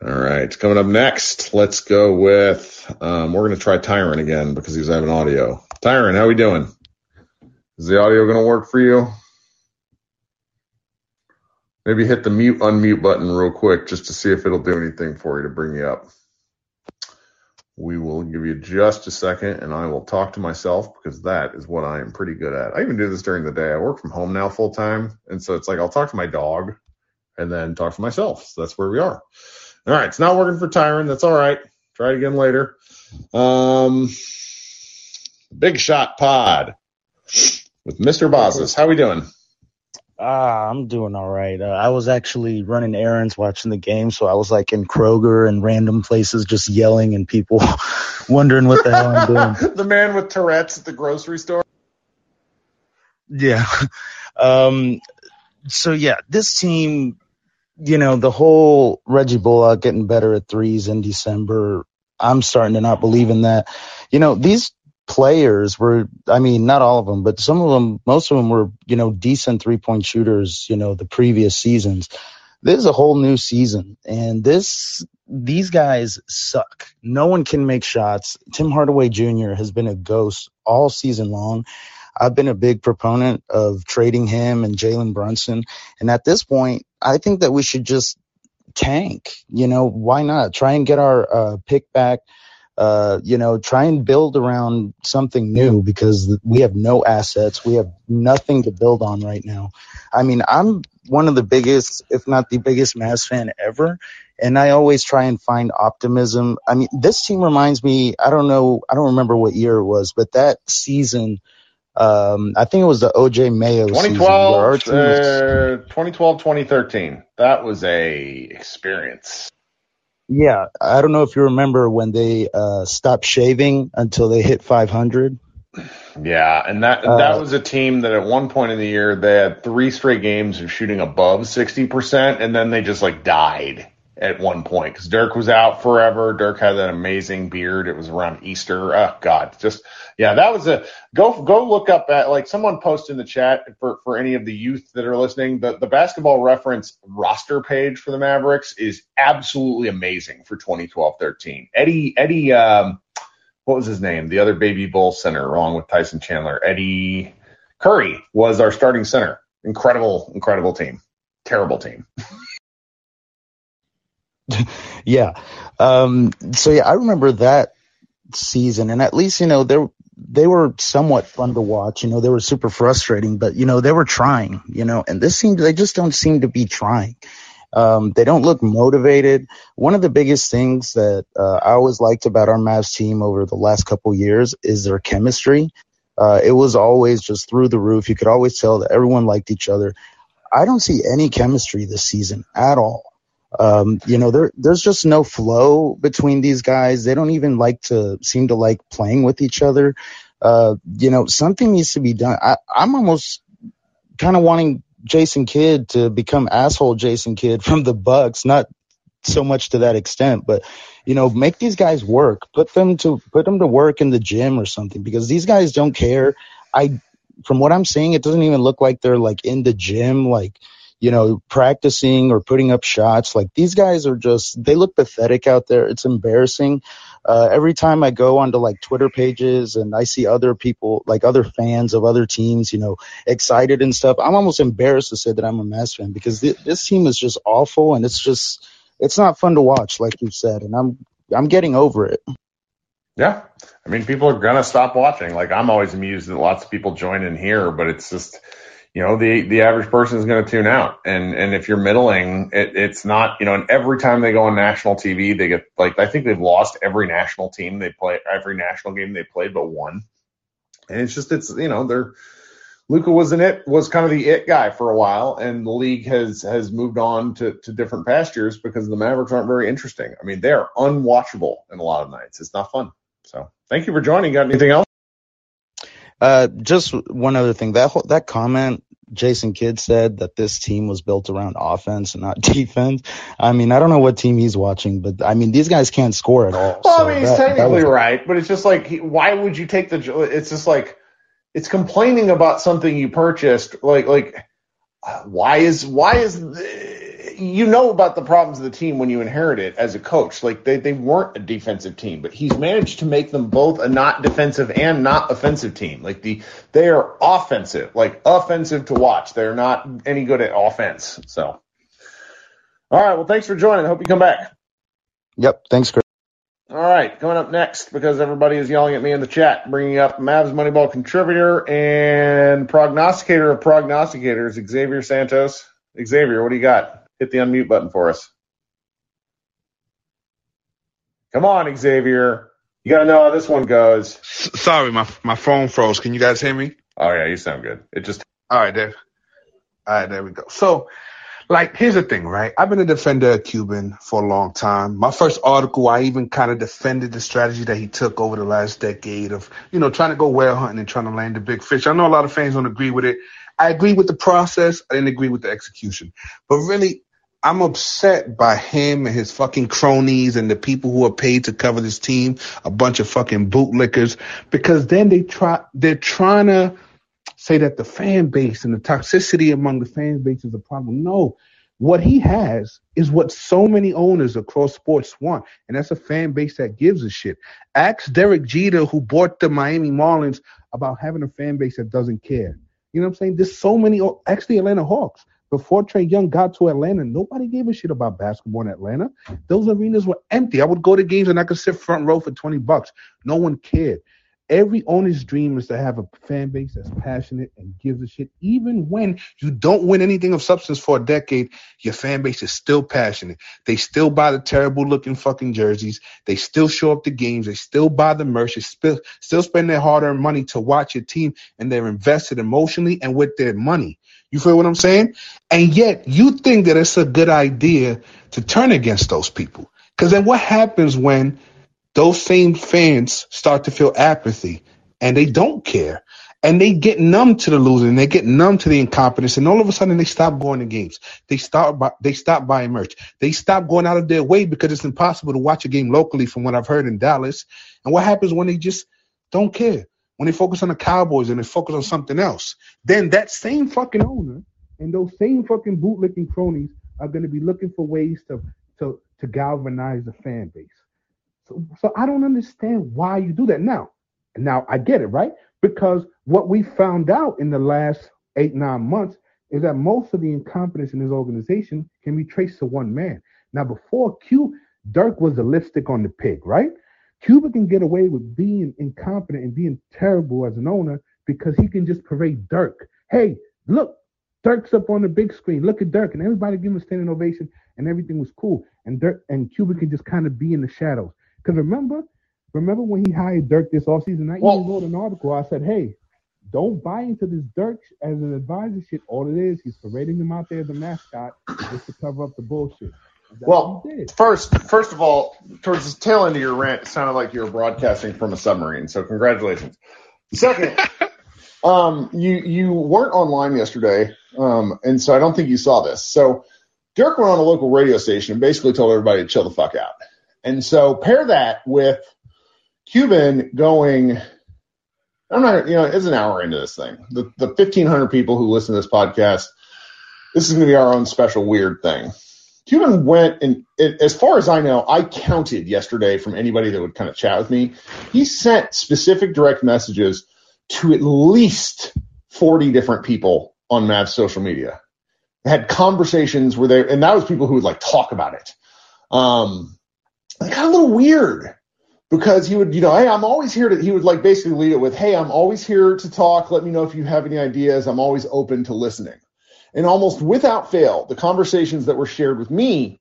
All right. Coming up next, let's go with, um, we're going to try Tyron again because he's having audio. Tyron, how are we doing? Is the audio going to work for you? Maybe hit the mute unmute button real quick just to see if it'll do anything for you to bring you up. We will give you just a second and I will talk to myself because that is what I am pretty good at. I even do this during the day. I work from home now full time. And so it's like I'll talk to my dog and then talk to myself. So that's where we are. All right. It's not working for Tyron. That's all right. Try it again later. Um, Big Shot Pod with Mr. Bozes. How are we doing? Ah, I'm doing all right. Uh, I was actually running errands watching the game, so I was like in Kroger and random places just yelling and people wondering what the hell I'm doing. the man with Tourette's at the grocery store. Yeah. Um, so yeah, this team, you know, the whole Reggie Bullock getting better at threes in December, I'm starting to not believe in that. You know, these players were, I mean, not all of them, but some of them, most of them were, you know, decent three point shooters, you know, the previous seasons. This is a whole new season and this, these guys suck. No one can make shots. Tim Hardaway Jr. has been a ghost all season long. I've been a big proponent of trading him and Jalen Brunson. And at this point, I think that we should just tank. You know, why not try and get our uh, pick back? Uh, you know, try and build around something new because we have no assets. We have nothing to build on right now. I mean, I'm one of the biggest, if not the biggest Mavs fan ever. And I always try and find optimism. I mean, this team reminds me, I don't know, I don't remember what year it was, but that season Um, I think it was the OJ Mayo season where 2012, team was, uh, 2012, 2013. That was a experience. Yeah. I don't know if you remember when they uh, stopped shaving until they hit 500. Yeah, and that Uh, that was a team that at one point in the year they had three straight games of shooting above sixty percent, and then they just like died at one point because Dirk was out forever. Dirk had that amazing beard. It was around Easter. Oh God, just yeah, that was a go go look up at like someone post in the chat for for any of the youth that are listening. The the basketball reference roster page for the Mavericks is absolutely amazing for 2012-13. Eddie Eddie um what was his name? The other baby bull center, along with Tyson Chandler. Eddie Curry was our starting center. Incredible, incredible team. Terrible team. Yeah. Um, so yeah, I remember that season and at least, you know, they they were somewhat fun to watch. You know, they were super frustrating, but you know, they were trying, you know, and this seemed, they just don't seem to be trying. Um, they don't look motivated. One of the biggest things that, uh, I always liked about our Mavs team over the last couple years is their chemistry. Uh, it was always just through the roof. You could always tell that everyone liked each other. I don't see any chemistry this season at all. Um, you know, there, there's just no flow between these guys. They don't even like to seem to like playing with each other. Uh, you know, something needs to be done. I, I'm almost kind of wanting Jason Kidd to become asshole Jason Kidd from the Bucks, not so much to that extent, but you know, make these guys work. Put them to put them to work in the gym or something because these guys don't care. I from what I'm seeing, it doesn't even look like they're like in the gym, like you know, practicing or putting up shots. Like these guys are just, they look pathetic out there. It's embarrassing. Uh, every time I go onto like Twitter pages and I see other people, like other fans of other teams, you know, excited and stuff, I'm almost embarrassed to say that I'm a Mavs fan because th- this team is just awful and it's just, it's not fun to watch, like you said. And I'm, I'm getting over it. Yeah. I mean, people are going to stop watching. Like, I'm always amused that lots of people join in here, but it's just, you know, the, the average person is going to tune out. And, and if you're middling, it, it's not, you know, and every time they go on national TV, they get like, I think they've lost every national team they play, every national game they played, but one. And it's just, it's, you know, they're, Luka was an it was kind of the it guy for a while, and the league has has moved on to, to different pastures because the Mavericks aren't very interesting. I mean, they are unwatchable in a lot of nights. It's not fun. So thank you for joining. Got anything else? Uh, just one other thing. That whole, that comment Jason Kidd said that this team was built around offense and not defense. I mean, I don't know what team he's watching, but I mean, these guys can't score at all. Well, so I mean, he's that- that technically was- right, but it's just like, why would you take the? It's just like, it's complaining about something you purchased. Like, like, uh, why is why is you know about the problems of the team when you inherit it as a coach? Like, they they weren't a defensive team, but he's managed to make them both a not defensive and not offensive team. Like the they are offensive, like offensive to watch. They're not any good at offense. So, all right. Well, thanks for joining. Hope you come back. Yep. Thanks, Chris. All right, coming up next, because everybody is yelling at me in the chat, bringing up Mavs Moneyball contributor and prognosticator of prognosticators, Xavier Santos. Xavier, what do you got? Hit the unmute button for us. Come on, Xavier. You got to know how this one goes. Sorry, my my phone froze. Can you guys hear me? Oh, yeah, you sound good. It just. All right, there. All right, there we go. So, like, here's the thing, right? I've been a defender of Cuban for a long time. My first article, I even kind of defended the strategy that he took over the last decade of, you know, trying to go whale hunting and trying to land the big fish. I know a lot of fans don't agree with it. I agree with the process. I didn't agree with the execution. But really, I'm upset by him and his fucking cronies and the people who are paid to cover this team, a bunch of fucking bootlickers, because then they try, they're trying to say that the fan base and the toxicity among the fan base is a problem. No, what he has is what so many owners across sports want, and that's a fan base that gives a shit. Ask Derek Jeter, who bought the Miami Marlins, about having a fan base that doesn't care. You know what I'm saying? There's so many, oh, actually, Atlanta Hawks. Before Trae Young got to Atlanta, nobody gave a shit about basketball in Atlanta. Those arenas were empty. I would go to games and I could sit front row for 20 bucks. No one cared. Every owner's dream is to have a fan base that's passionate and gives a shit. Even when you don't win anything of substance for a decade, your fan base is still passionate. They still buy the terrible looking fucking jerseys. They still show up to games. They still buy the merch. They still, still spend their hard earned money to watch your team and they're invested emotionally and with their money. You feel what I'm saying? And yet you think that it's a good idea to turn against those people. Because then what happens when those same fans start to feel apathy and they don't care? And they get numb to the losing they get numb to the incompetence and all of a sudden they stop going to games. They they stop buying merch. They stop going out of their way because it's impossible to watch a game locally from what i've heard in dallas. And what happens when they just don't care when they focus on the cowboys and they focus on something else then that same fucking owner and those same fucking bootlicking cronies are going to be looking for ways to to to galvanize the fan base so, so I don't understand why you do that. Now, now I get it, right? Because what we found out in the last eight, nine months is that most of the incompetence in this organization can be traced to one man. Now, before Q, Dirk was the lipstick on the pig, right? Cuban can get away with being incompetent and being terrible as an owner because he can just parade Dirk. Hey, look, Dirk's up on the big screen. Look at Dirk, and everybody give him a standing ovation, and everything was cool. And Dirk and Cuban can just kind of be in the shadows. Because remember, remember when he hired Dirk this offseason? I well, even wrote an article. I said, hey, don't buy into this Dirk as an advisor shit. All it is, he's parading him out there as a mascot just to cover up the bullshit. Well, first, first of all, towards the tail end of your rant, it sounded like you were broadcasting from a submarine. So congratulations. Second, um, you you weren't online yesterday, um, and so I don't think you saw this. So Dirk went on a local radio station and basically told everybody to chill the fuck out. And so pair that with Cuban going, I'm not, you know, it's an hour into this thing. The, the 1,500 people who listen to this podcast, this is going to be our own special weird thing. Cuban went, and as far as I know, I counted yesterday from anybody that would kind of chat with me. He sent specific direct messages to at least 40 different people on Mav's social media. Had conversations where they, and that was people who would like talk about it. Um, it got a little weird because he would, you know, hey, I'm always here to, he would like basically lead it with, hey, I'm always here to talk. Let me know if you have any ideas. I'm always open to listening. And almost without fail, the conversations that were shared with me,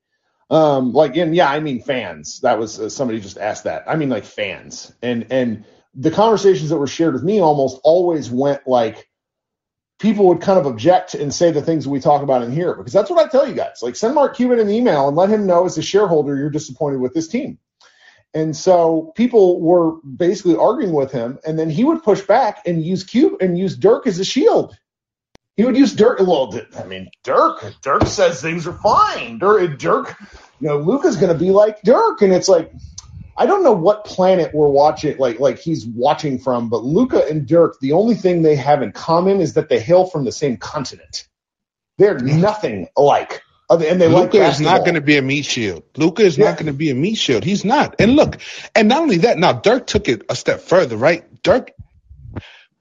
um, like, and yeah, I mean fans. That was uh, somebody just asked that. I mean like fans, and and the conversations that were shared with me almost always went like people would kind of object and say the things we talk about in here because that's what I tell you guys. Like send Mark Cuban an email and let him know as a shareholder you're disappointed with this team. And so people were basically arguing with him, and then he would push back and use Cube and use Dirk as a shield. He would use Dirk. Well, I mean, Dirk. Dirk says things are fine. Dirk, Dirk you know, Luka's going to be like Dirk, and it's like I don't know what planet we're watching, like like he's watching from, but Luka and Dirk, the only thing they have in common is that they hail from the same continent. They're nothing alike. And they Luka like is not going to be a meat shield. Luka is yeah. not going to be a meat shield. He's not. And look, and not only that, now Dirk took it a step further, right? Dirk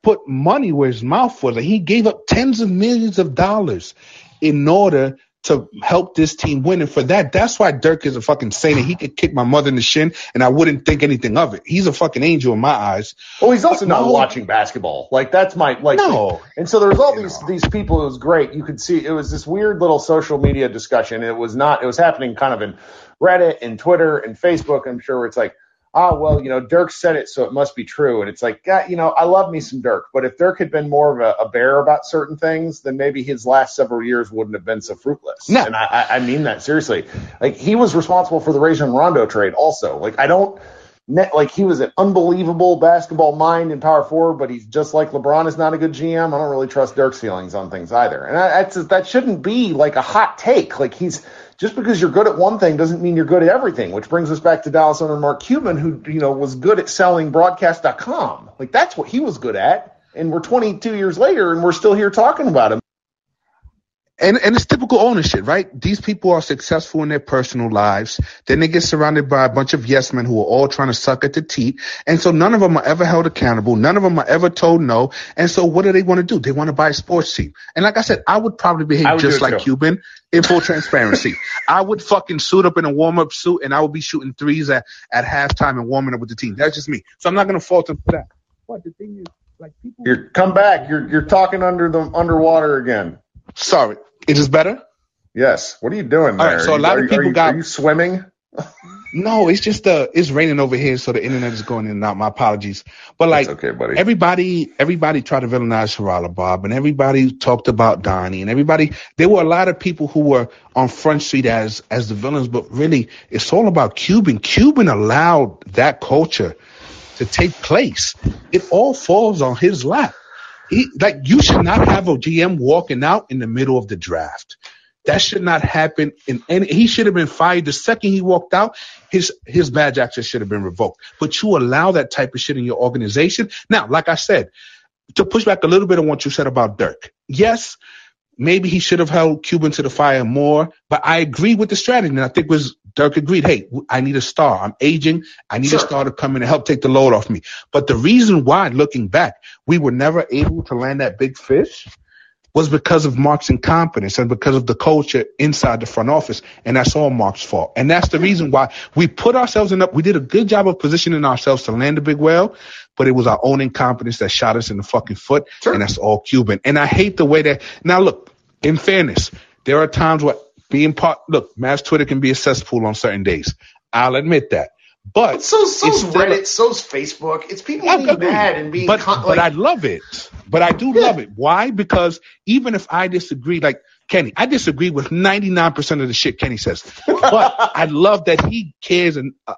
put money where his mouth was. Like he gave up tens of millions of dollars in order to help this team win. And for that, that's why Dirk is a fucking saint. And he could kick my mother in the shin and I wouldn't think anything of it. He's a fucking angel in my eyes. Well, he's also but not no, watching basketball. Like that's my like. No. And so there was all these these people. It was great. You could see it was this weird little social media discussion. It was not. It was happening kind of in Reddit and Twitter and Facebook. I'm sure it's like ah, well, you know, Dirk said it, so it must be true. And it's like, you know, I love me some Dirk, but if Dirk had been more of a, a bear about certain things, then maybe his last several years wouldn't have been so fruitless. No. And I, I mean that seriously. Like he was responsible for the Rajon Rondo trade also. Like I don't. Net, like he was an unbelievable basketball mind and power forward, but he's just like LeBron is not a good GM. I don't really trust Dirk's feelings on things either, and I, that's that shouldn't be like a hot take. Like he's just because you're good at one thing doesn't mean you're good at everything, which brings us back to Dallas owner Mark Cuban, who, you know, was good at selling broadcast.com. Like that's what he was good at. And we're 22 years later and we're still here talking about him and and it's typical ownership, right? These people are successful in their personal lives. Then they get surrounded by a bunch of yes men who are all trying to suck at the teat. And so none of them are ever held accountable. None of them are ever told no. And so what do they want to do? They want to buy a sports team. And like I said, I would probably behave would just like too. Cuban in full transparency. I would fucking suit up in a warm up suit and I would be shooting threes at, at halftime and warming up with the team. That's just me. So I'm not going to fault them for that. But the thing is, like people. You're come back. You're you're talking under the underwater again. Sorry, is this better? Yes. What are you doing All there? right, so a lot are of people are you, got- Are you swimming? No, it's just uh it's raining over here, so the internet is going in and out. My apologies. But like okay, buddy. everybody everybody tried to villainize Haralabob and everybody talked about Donnie and everybody there were a lot of people who were on Front Street as as the villains, but really it's all about Cuban. Cuban allowed that culture to take place. It all falls on his lap. He like you should not have a GM walking out in the middle of the draft. That should not happen in any he should have been fired the second he walked out. His his badge access should have been revoked. But you allow that type of shit in your organization. Now, like I said, to push back a little bit on what you said about Dirk. Yes, maybe he should have held Cuban to the fire more, but I agree with the strategy. And I think was Dirk agreed, hey, I need a star. I'm aging. I need a star to come in and help take the load off me. But the reason why, looking back, we were never able to land that big fish was because of Mark's incompetence and because of the culture inside the front office. And that's all Mark's fault. And that's the reason why we put ourselves in up. We did a good job of positioning ourselves to land a big whale, but it was our own incompetence that shot us in the fucking foot. And that's all Cuban. And I hate the way that now look, in fairness, there are times where being part, look, mass Twitter can be a cesspool on certain days. I'll admit that. But So so's it's still a- Reddit, so's Facebook. It's people being agree. mad and being but, con- but like, I love it. But I do love it. Why? Because even if I disagree, like Kenny, I disagree with 99% of the shit Kenny says. But I love that he cares and uh,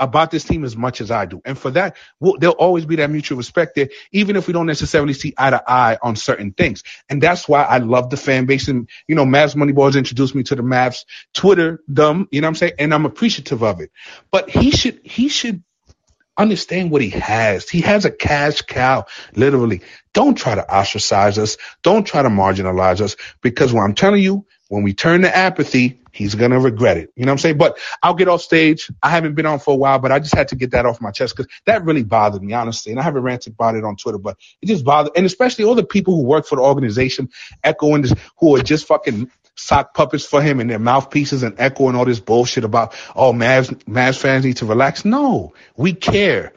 about this team as much as I do. And for that, we'll, there'll always be that mutual respect there, even if we don't necessarily see eye to eye on certain things. And that's why I love the fan base. And, you know, Mavs Moneyball's introduced me to the Mavs Twitter, dumb, you know what I'm saying? And I'm appreciative of it. But he should, he should understand what he has. He has a cash cow, literally. Don't try to ostracize us. Don't try to marginalize us because what I'm telling you, when we turn to apathy, he's going to regret it. You know what I'm saying? But I'll get off stage. I haven't been on for a while, but I just had to get that off my chest because that really bothered me, honestly. And I haven't ranted about it on Twitter, but it just bothered, and especially all the people who work for the organization echoing this, who are just fucking sock puppets for him and their mouthpieces and echoing all this bullshit about, oh, Mavs, Mavs fans need to relax. No, we care.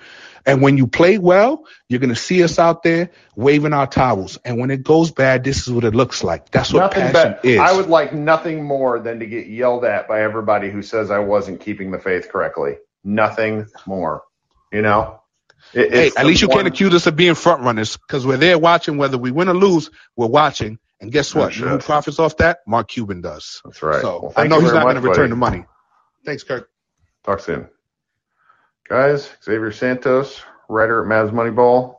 And when you play well, you're going to see us out there waving our towels. And when it goes bad, this is what it looks like. That's what nothing passion is. I would like nothing more than to get yelled at by everybody who says I wasn't keeping the faith correctly. Nothing more. You know? It- hey, at least you can't accuse us of being front runners because we're there watching whether we win or lose. We're watching. And guess what? You know who profits off that? Mark Cuban does. That's right. So Well, I know he's not going to return buddy. the money. Thanks, Kirk. Talk soon. Guys, Xavier Santos, writer at Mavs Moneyball,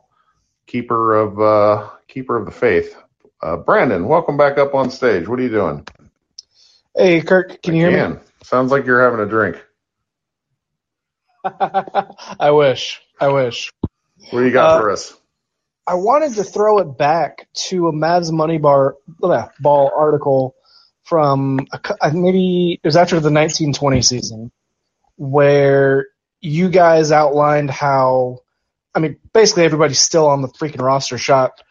keeper of uh, keeper of the faith. Uh, Brandon, welcome back up on stage. What are you doing? Hey, Kirk, can you hear me? Ian, sounds like you're having a drink. I wish. I wish. What do you got Uh, for us? I wanted to throw it back to a Mavs Money Bar Ball article from a maybe it was after the 1920 season, where you guys outlined how, I mean, basically everybody's still on the freaking roster shot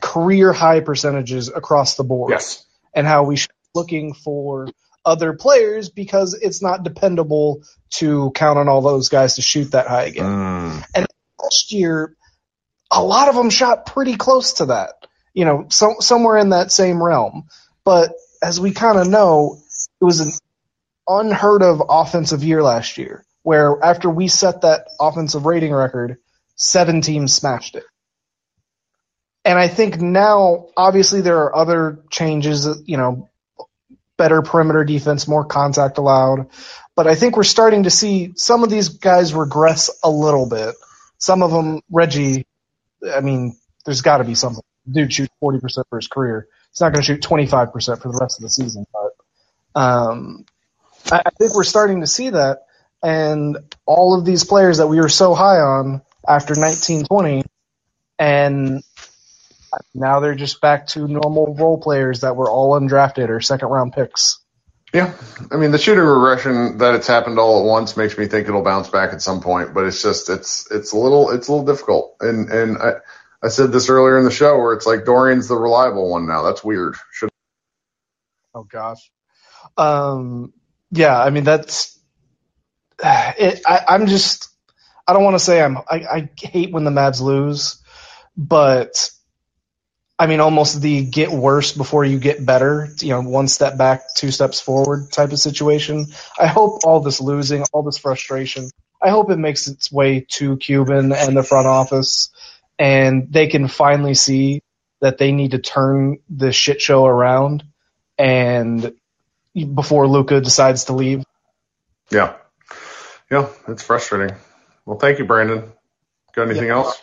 career high percentages across the board. Yes. And how we should be looking for other players because it's not dependable to count on all those guys to shoot that high again. Mm. And last year, a lot of them shot pretty close to that. You know, so, somewhere in that same realm. But as we kind of know, it was an unheard of offensive year last year, where after we set that offensive rating record, seven teams smashed it. And I think now, obviously, there are other changes, you know, better perimeter defense, more contact allowed. But I think we're starting to see some of these guys regress a little bit. Some of them, Reggie, I mean, there's got to be something. Dude shoots 40% for his career. He's not going to shoot 25% for the rest of the season. But um, I, I think we're starting to see that. And all of these players that we were so high on after 1920, and now they're just back to normal role players that were all undrafted or second round picks. Yeah, I mean the shooting regression that it's happened all at once makes me think it'll bounce back at some point, but it's just it's it's a little it's a little difficult. And and I I said this earlier in the show where it's like Dorian's the reliable one now. That's weird. Should Oh gosh. Um, yeah, I mean that's it. I, I'm just I don't want to say I'm I, I hate when the Mavs lose, but I mean almost the get worse before you get better. You know, one step back, two steps forward type of situation. I hope all this losing, all this frustration, I hope it makes its way to Cuban and the front office, and they can finally see that they need to turn this shit show around, and before Luka decides to leave. Yeah. Yeah, it's frustrating. Well, thank you, Brandon. Got anything Yeah. else?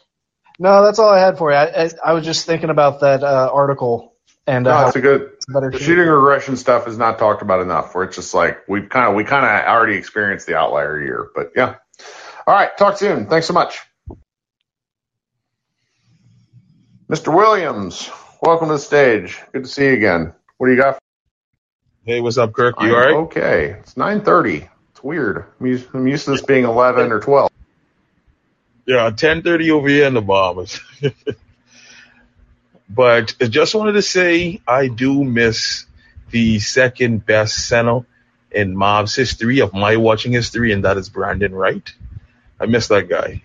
No, that's all I had for you. I, I, I was just thinking about that uh, article and No, uh, it's a good. better The shooting regression stuff is not talked about enough. Where it's just like we kind of we kind of already experienced the outlier year, but yeah. All right, talk soon. Thanks so much, Mr. Williams. Welcome to the stage. Good to see you again. What do you got? Hey, what's up, Kirk? You I'm all right? Okay, it's nine thirty. Weird. I'm used, I'm used to this being eleven or twelve. Yeah, ten thirty over here in the Bahamas. but I just wanted to say I do miss the second best center in Mavs history of my watching history, and that is Brandan Wright. I miss that guy.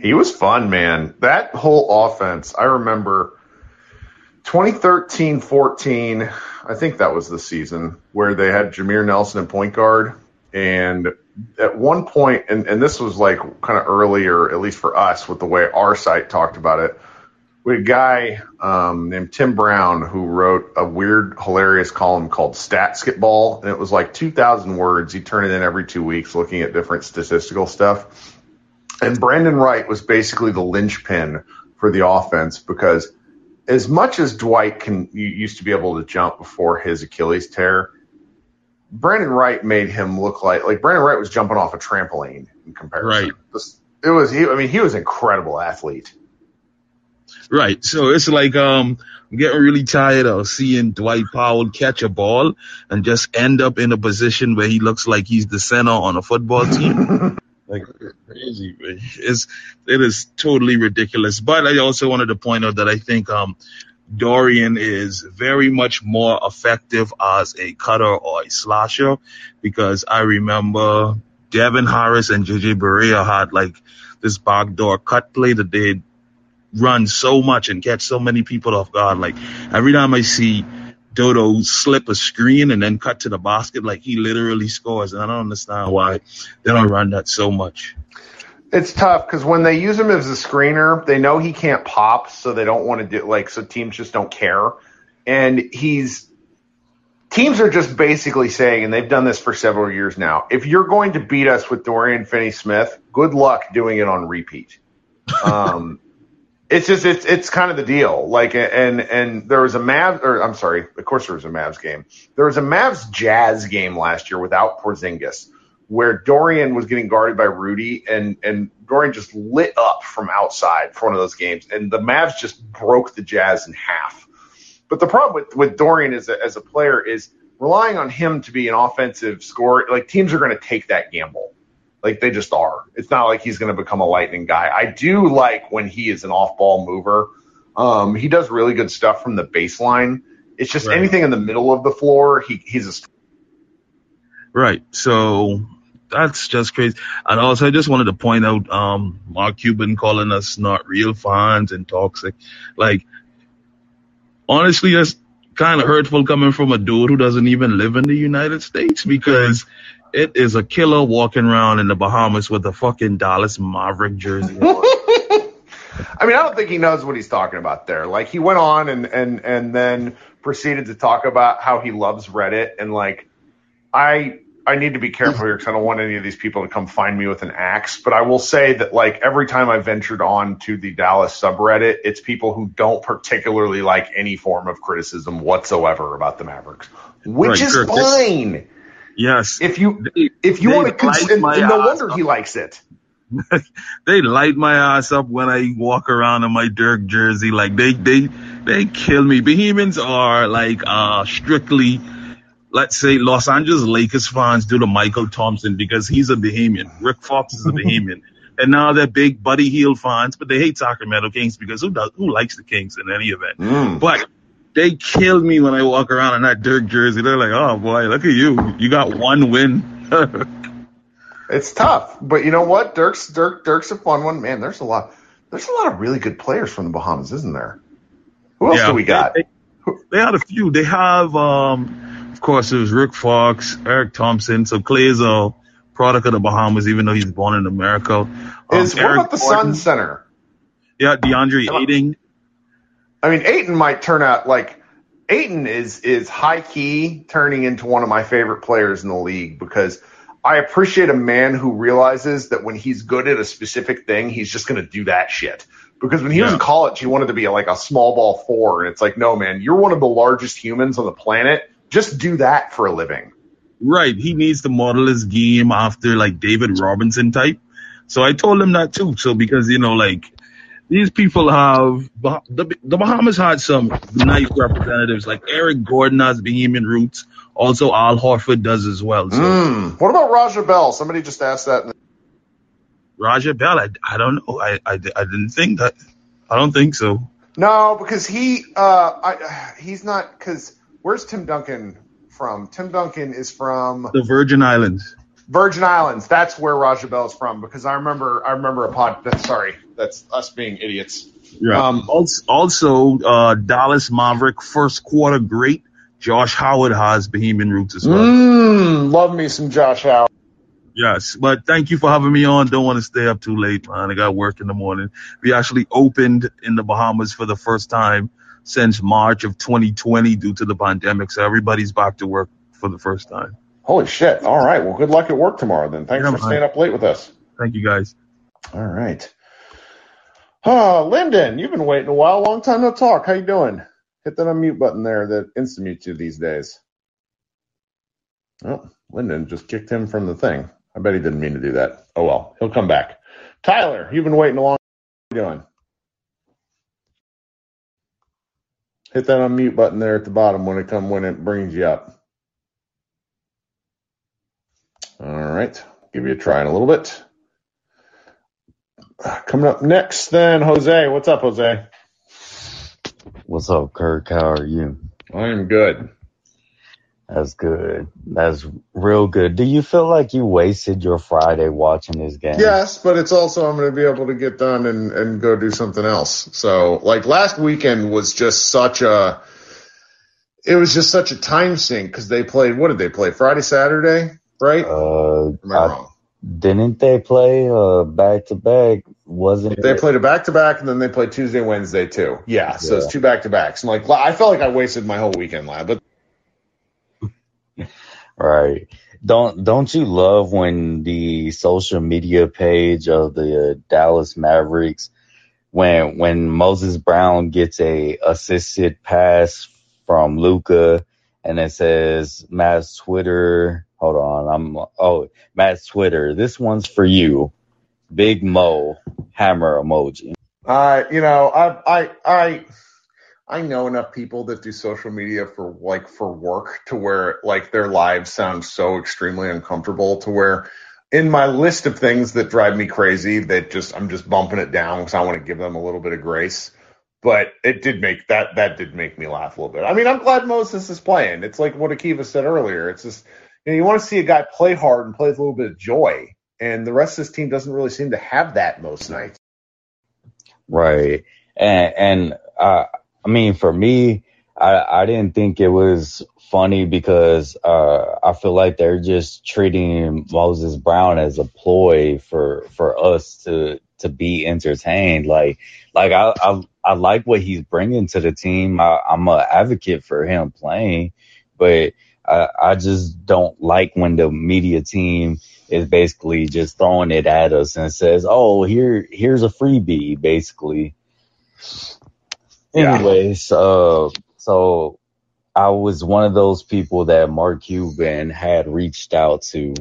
He was fun, man. That whole offense, I remember 2013 14, I think that was the season where they had Jameer Nelson at point guard. And at one point, and, and this was like kind of earlier, at least for us, with the way our site talked about it. We had a guy um, named Tim Brown who wrote a weird, hilarious column called Statsketball, and it was like 2,000 words. He turned it in every two weeks looking at different statistical stuff. And Brandan Wright was basically the linchpin for the offense because as much as Dwight can used to be able to jump before his Achilles tear, Brandan Wright made him look like like Brandan Wright was jumping off a trampoline in comparison. Right. It was he I mean he was an incredible athlete. Right. So it's like um I'm getting really tired of seeing Dwight Powell catch a ball and just end up in a position where he looks like he's the center on a football team. like crazy. It's it is totally ridiculous. But I also wanted to point out that I think um Dorian is very much more effective as a cutter or a slasher because I remember Devin Harris and JJ Barea had like this backdoor cut play that they run so much and catch so many people off guard. Like every time I see Dodo slip a screen and then cut to the basket, like he literally scores. And I don't understand why they don't run that so much. It's tough because when they use him as a screener, they know he can't pop, so they don't want to do like so teams just don't care. And he's teams are just basically saying, and they've done this for several years now, if you're going to beat us with Dorian Finney Smith, good luck doing it on repeat. Um it's just it's it's kind of the deal. Like and and there was a Mavs or I'm sorry, of course there was a Mavs game. There was a Mavs Jazz game last year without Porzingis where Dorian was getting guarded by Rudy and and Dorian just lit up from outside for one of those games and the Mavs just broke the Jazz in half. But the problem with with Dorian as a, as a player is relying on him to be an offensive scorer. Like teams are going to take that gamble. Like they just are. It's not like he's going to become a lightning guy. I do like when he is an off-ball mover. Um, he does really good stuff from the baseline. It's just Right. anything in the middle of the floor. He he's a Right. So that's just crazy. And also, I just wanted to point out, um, Mark Cuban calling us not real fans and toxic. Like, honestly, that's kind of hurtful coming from a dude who doesn't even live in the United States because it is a killer walking around in the Bahamas with a fucking Dallas Maverick jersey. I mean, I don't think he knows what he's talking about there. Like he went on and and and then proceeded to talk about how he loves Reddit and like I I need to be careful here because I don't want any of these people to come find me with an axe. But I will say that like every time I ventured on to the Dallas subreddit, it's people who don't particularly like any form of criticism whatsoever about the Mavericks, which Right, is Kirk, fine. Yes. If you if you want to, cons- no wonder he likes it. they light my ass up when I walk around in my Dirk jersey. Like they they they kill me. Bahamians are like uh strictly let's say Los Angeles Lakers fans do to Mychal Thompson because he's a Bahamian. Rick Fox is a Bahamian. And now they're big Buddy Hield fans, but they hate Sacramento Kings because who does who likes the Kings in any event? But they kill me when I walk around in that Dirk jersey. They're like, "Oh boy, look at you! You got one win." It's tough, but you know what? Dirk's Dirk Dirk's a fun one, man. There's a lot. There's a lot of really good players from the Bahamas, isn't there? Who else Yeah, do we got? They, they, they had a few. They have, um, of course, it was Rick Fox, Eric Thompson. So Clay's a product of the Bahamas, even though he's born in America. Um, Is what Eric about the Gordon, Sun Center? Yeah, DeAndre Ayton. I mean, Ayton might turn out like Ayton is is high key turning into one of my favorite players in the league because I appreciate a man who realizes that when he's good at a specific thing, he's just going to do that shit. Because when he was in college, he wanted to be like a small ball four, and it's like, no, man, you're one of the largest humans on the planet. Just do that for a living. Right. He needs to model his game after like David Robinson type. So I told him that too. So because, you know, like these people have, the, the Bahamas had some nice representatives like Eric Gordon has Bahamian roots. Also Al Horford does as well. So Mm. What about Raja Bell? Somebody just asked that. Roger Bell, I, I don't know. I, I, I didn't think that. I don't think so. no, because he uh, I, he's not. Because where's Tim Duncan from? Tim Duncan is from The Virgin Islands. Virgin Islands. That's where Raja Bell is from. Because I remember, I remember a pod. Sorry, that's us being idiots. Yeah. Um, also, also uh, Dallas Maverick first quarter great. Josh Howard has Bahamian roots as well. Mm, love me some Josh Howard. Yes, but thank you for having me on. Don't want to stay up too late, man. I got work in the morning. We actually opened in the Bahamas for the first time since March of 2020 due to the pandemic. So everybody's back to work for the first time. Holy shit! All right. Well, good luck at work tomorrow. Then thanks Yeah, for man. staying up late with us. Thank you guys. All right. Oh, Lyndon, you've been waiting a while. Long time no talk. How you doing? Hit that unmute button there that instant mutes you these days. Oh, Lyndon just kicked him from the thing. I bet he didn't mean to do that. Oh well, he'll come back. Tyler, you've been waiting a long. Time. How you doing? Hit that unmute button there at the bottom when it come when it brings you up. All right, give you a try in a little bit. Coming up next, then Jose. What's up, Jose? What's up, Kirk? How are you? I am good. That's good. That's real good. Do you feel like you wasted your Friday watching this game? Yes, but it's also I'm going to be able to get done and and go do something else. So like last weekend was just such a it was just such a time sink because they played what did they play Friday Saturday right? Uh, Am I wrong? Didn't they play uh back to back? Wasn't They it? played a back to back and then they played Tuesday Wednesday too. Yeah, so it's two back to backs. Like I felt like I wasted my whole weekend lab, but Right. Don't don't you love when the social media page of the Dallas Mavericks when when Moses Brown gets a assisted pass from Luka and it says Mavs Twitter hold on I'm oh Mavs Twitter this one's for you Big Mo hammer emoji Uh, you know, I, I, I, I know enough people that do social media for like for work to where like their lives sound so extremely uncomfortable to where in my list of things that drive me crazy that just I'm just bumping it down because I want to give them a little bit of grace. But it did make that that did make me laugh a little bit. I mean, I'm glad Moses is playing. It's like what Akiva said earlier. It's just you know you want to see a guy play hard and play with a little bit of joy, and the rest of this team doesn't really seem to have that most nights. Right. And and uh I mean for me I I didn't think it was funny because uh I feel like they're just treating Moses Brown as a ploy for for us to to be entertained like like I I I like what he's bringing to the team. I, I'm an advocate for him playing, but I I just don't like when the media team is basically just throwing it at us and says, "Oh, here here's a freebie," basically. Yeah. Anyways, uh, so I was one of those people that Mark Cuban had reached out to,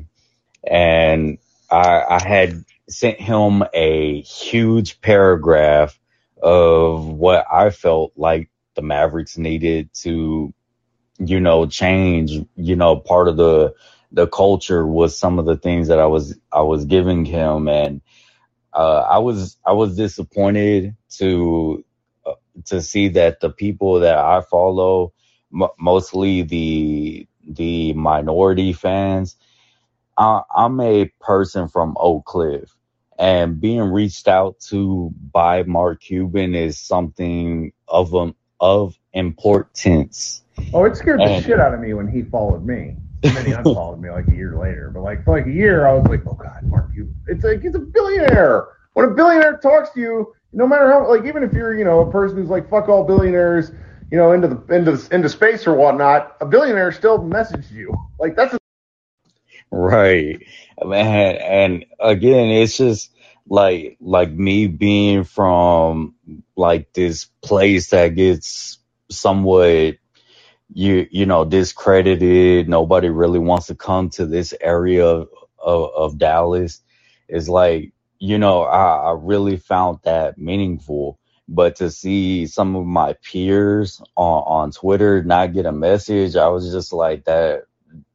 and I, I had sent him a huge paragraph of what I felt like the Mavericks needed to, you know, change. You know, part of the the culture was some of the things that I was I was giving him, and uh, I was I was disappointed to uh, to see that the people that I follow, m- mostly the the minority fans, I, I'm a person from Oak Cliff, and being reached out to by Mark Cuban is something of um, of importance. Oh, it scared the shit out of me when he followed me. And then he unfollowed me like a year later. But like for like a year, I was like, oh god, Mark you. It's like he's a billionaire. When a billionaire talks to you, no matter how like even if you're you know a person who's like fuck all billionaires, you know into the into into space or whatnot, a billionaire still messaged you. Like that's a Right. Man, and again, it's just like like me being from like this place that gets somewhat you you know discredited. Nobody really wants to come to this area of of, of Dallas. It's like you know I, I really found that meaningful. But to see some of my peers on on Twitter not get a message, I was just like that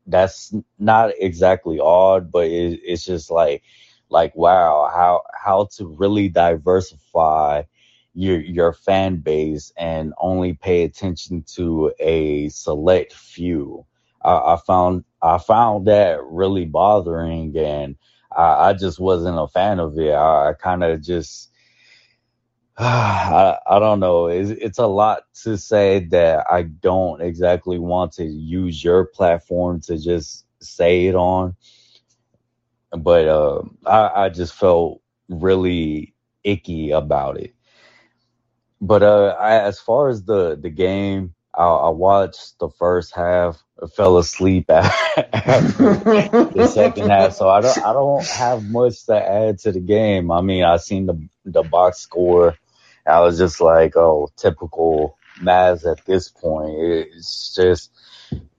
that's not exactly odd, but it, it's just like like wow, how how to really diversify your your fan base and only pay attention to a select few. I, I found I found that really bothering, and I, I just wasn't a fan of it. I, I kind of just I, I don't know. It's, it's a lot to say that I don't exactly want to use your platform to just say it on. But uh, I, I just felt really icky about it. But uh, I, as far as the the game, I, I watched the first half. Fell asleep after the second half, so I don't I don't have much to add to the game. I mean, I seen the the box score. I was just like, oh, typical Mavs at this point. It's just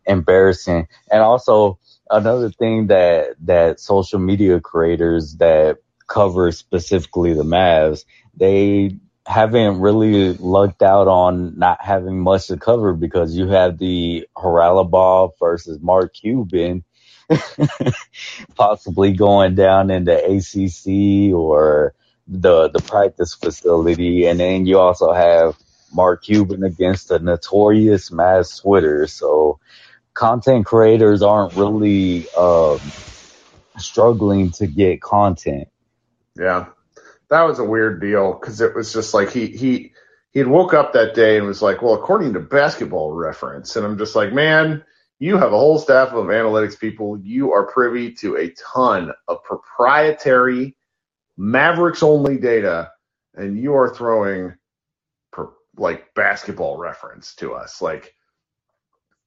embarrassing. And also another thing that that social media creators that cover specifically the Mavs, they haven't really lucked out on not having much to cover because you have the Haralabob versus Mark Cuban possibly going down in the AAC or the the practice facility, and then you also have Mark Cuban against the notorious Mavs Twitter. So content creators aren't really um, struggling to get content. Yeah, that was a weird deal because it was just like he he he woke up that day and was like, well, according to Basketball Reference, and I'm just like, man, you have a whole staff of analytics people. You are privy to a ton of proprietary Mavericks only data, and you are throwing per, like Basketball Reference to us. Like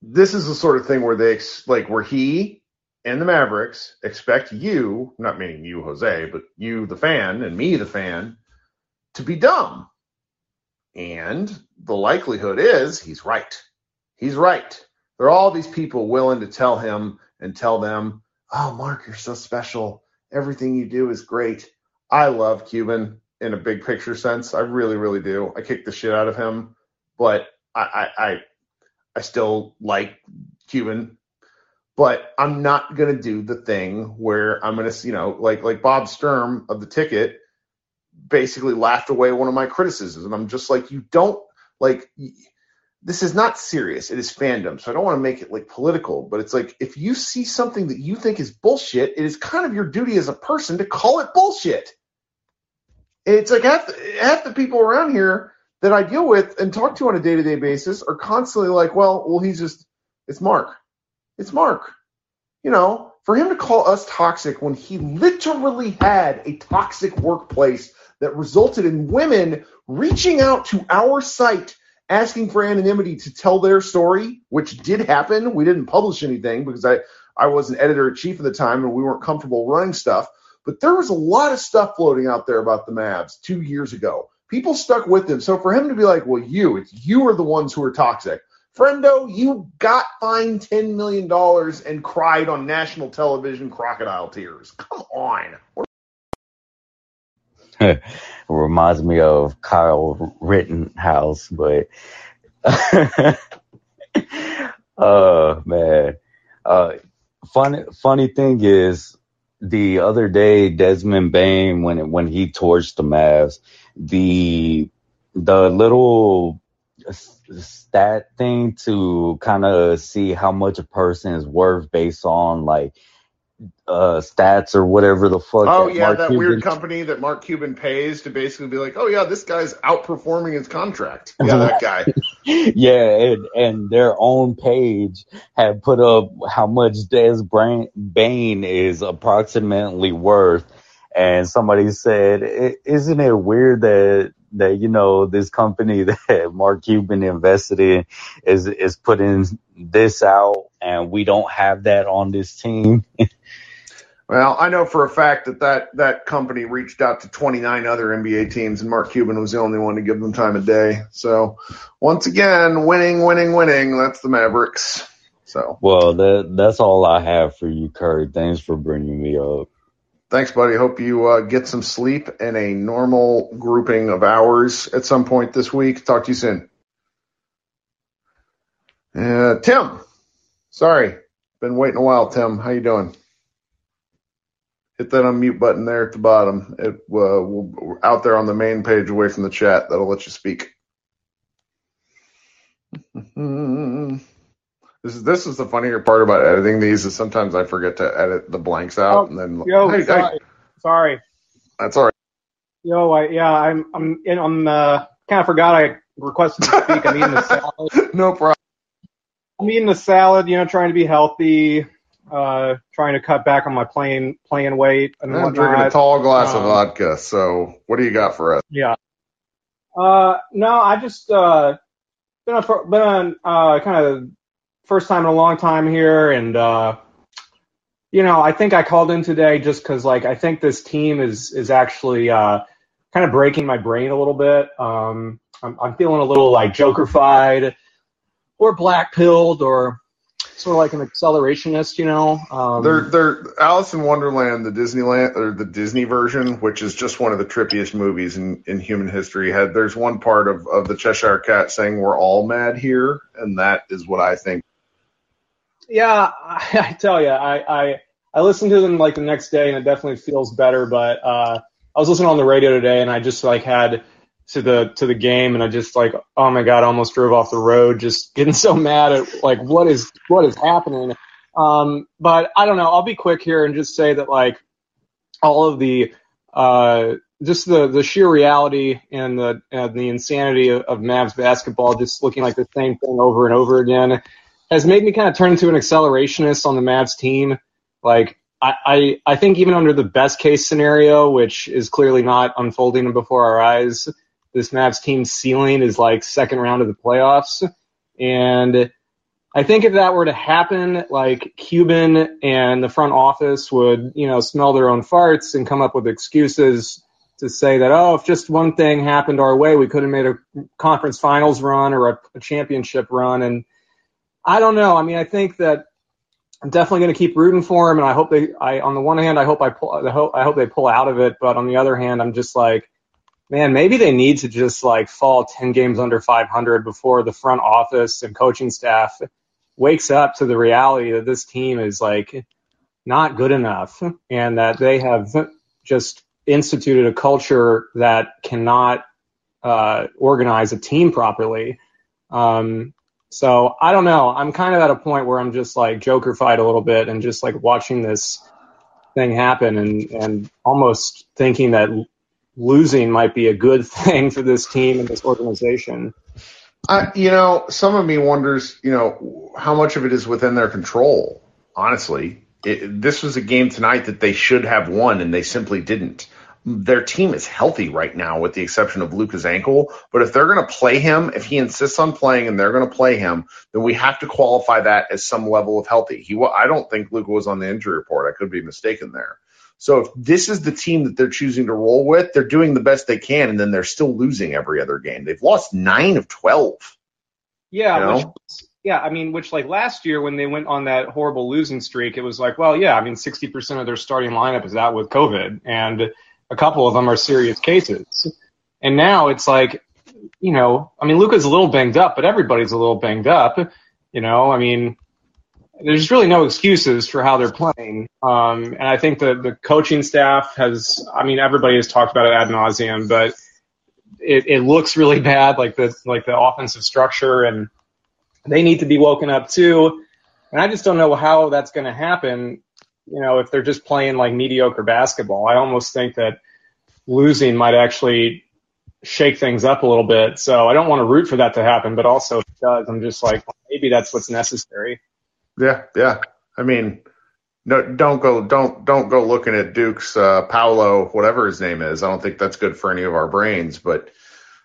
this is the sort of thing where they like where he and the Mavericks expect you, not meaning you, Jose, but you, the fan, and me, the fan, to be dumb. And the likelihood is he's right. He's right. There are all these people willing to tell him and tell them, oh, Mark, you're so special. Everything you do is great. I love Cuban in a big picture sense. I really, really do. I kick the shit out of him, but I, I, I, I still like Cuban but I'm not gonna do the thing where I'm gonna, you know, like like Bob Sturm of the ticket basically laughed away one of my criticisms, and I'm just like, you don't like. This is not serious. It is fandom, so I don't want to make it like political. But it's like if you see something that you think is bullshit, it is kind of your duty as a person to call it bullshit. It's like half the, half the people around here that I deal with and talk to on a day to day basis are constantly like, well, well, he's just it's Mark. It's Mark. You know, for him to call us toxic when he literally had a toxic workplace that resulted in women reaching out to our site asking for anonymity to tell their story, which did happen. We didn't publish anything because I, I was an editor in chief at the time and we weren't comfortable running stuff. But there was a lot of stuff floating out there about the Mavs two years ago. People stuck with him. So for him to be like, well, you, it's you are the ones who are toxic. Friendo, you got fined $10 million and cried on national television crocodile tears. Come on. reminds me of Kyle Rittenhouse, but oh man. Uh funny funny thing is the other day Desmond Bane when when he torched the Mavs, the the little stat thing to kind of see how much a person is worth based on like uh, stats or whatever the fuck. Oh that yeah, Mark that Cuban- weird company that Mark Cuban pays to basically be like, oh yeah, this guy's outperforming his contract. Yeah, that guy. yeah, and, and their own page had put up how much Des Bane is approximately worth, and somebody said, "Isn't it weird that that you know this company that Mark Cuban invested in is is putting this out, and we don't have that on this team?" Well, I know for a fact that, that that company reached out to 29 other NBA teams, and Mark Cuban was the only one to give them time of day. So, once again, winning, winning, winning. That's the Mavericks. So, Well, that that's all I have for you, Kurt. Thanks for bringing me up. Thanks, buddy. Hope you uh, get some sleep and a normal grouping of hours at some point this week. Talk to you soon. Uh, Tim, sorry, been waiting a while. Tim, how you doing? Hit that unmute button there at the bottom. It uh, will out there on the main page, away from the chat. That'll let you speak. This is this is the funnier part about editing these is sometimes I forget to edit the blanks out Oh, and then yo, Hey, hey, sorry, sorry. that's all right. Yo, I, yeah, I'm, I'm, in, I'm, uh, kind of forgot I requested to speak. I'm eating a salad. no problem. I'm eating a salad, you know, trying to be healthy, uh, trying to cut back on my playing, playing weight and I'm whatnot. drinking a tall glass of Um, vodka. So what do you got for us? Yeah. Uh, no, I just uh been a been on uh kind of first time in a long time here, and uh, you know, I think I called in today just because like I think this team is is actually uh kind of breaking my brain a little bit. Um, I'm I'm feeling a little like jokerfied or black pilled or sort of like an accelerationist, you know. Um, They're they're Alice in Wonderland, the Disneyland or the Disney version, which is just one of the trippiest movies in, in human history. Had there's one part of, of the Cheshire Cat saying we're all mad here, and that is what I think. Yeah, I, I tell you, I, I I listened to them like the next day, and it definitely feels better. But uh, I was listening on the radio today, and I just like had to the to the game, and I just like, oh my god, I almost drove off the road, just getting so mad at like what is what is happening. Um, but I don't know. I'll be quick here and just say that like all of the uh, just the the sheer reality and the and the insanity of, of Mavs basketball, just looking like the same thing over and over again, has made me kind of turn into an accelerationist on the Mavs team. Like I, I I think even under the best case scenario, which is clearly not unfolding before our eyes, this Mavs team ceiling is like second round of the playoffs, and I think if that were to happen, like Cuban and the front office would, you know, smell their own farts and come up with excuses to say that, oh, if just one thing happened our way, we could have made a conference finals run or a, a championship run. And I don't know. I mean, I think that I'm definitely going to keep rooting for him, and I hope they. I on the one hand, I hope I pull. I hope I hope they pull out of it, but on the other hand, I'm just like, man, maybe they need to just like fall 10 games under 500 before the front office and coaching staff wakes up to the reality that this team is like not good enough and that they have just instituted a culture that cannot uh, organize a team properly. Um, so I don't know. I'm kind of at a point where I'm just like jokerfied a little bit and just like watching this thing happen and, and almost thinking that losing might be a good thing for this team and this organization. I, you know, some of me wonders, you know, how much of it is within their control. Honestly, it, this was a game tonight that they should have won, and they simply didn't. Their team is healthy right now, with the exception of Luka's ankle. But if they're going to play him, if he insists on playing and they're going to play him, then we have to qualify that as some level of healthy. He, I don't think Luka was on the injury report. I could be mistaken there. So if this is the team that they're choosing to roll with, they're doing the best they can, and then they're still losing every other game. They've lost nine of twelve. Yeah, You know? which, yeah, I mean, which like last year when they went on that horrible losing streak, it was like, well, yeah, I mean, 60% of their starting lineup is out with COVID, and a couple of them are serious cases. And now it's like, you know, I mean, Luka's a little banged up, but everybody's a little banged up. You know, I mean, there's really no excuses for how they're playing. Um, and I think the the coaching staff has, I mean, everybody has talked about it ad nauseum, but it, it looks really bad, like the like the offensive structure, and they need to be woken up too. And I just don't know how that's going to happen you know, if they're just playing like mediocre basketball, I almost think that losing might actually shake things up a little bit. So I don't want to root for that to happen, but also if it does, I'm just like, well, maybe that's what's necessary. Yeah, yeah. I mean, no, don't go, don't, don't go looking at Duke's uh, Paolo, whatever his name is. I don't think that's good for any of our brains. But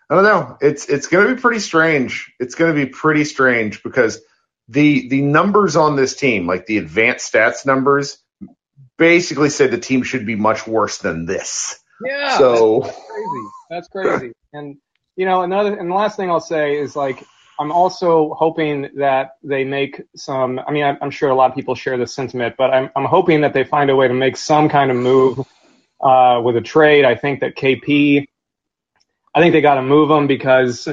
I don't know. It's it's going to be pretty strange. It's going to be pretty strange because the the numbers on this team, like the advanced stats numbers, basically say the team should be much worse than this. Yeah. So that's crazy. That's crazy. And you know, another and the last thing I'll say is like I'm also hoping that they make some. I mean, I'm, I'm sure a lot of people share this sentiment, but I'm I'm hoping that they find a way to make some kind of move uh, with a trade. I think that KP. I think they got to move him because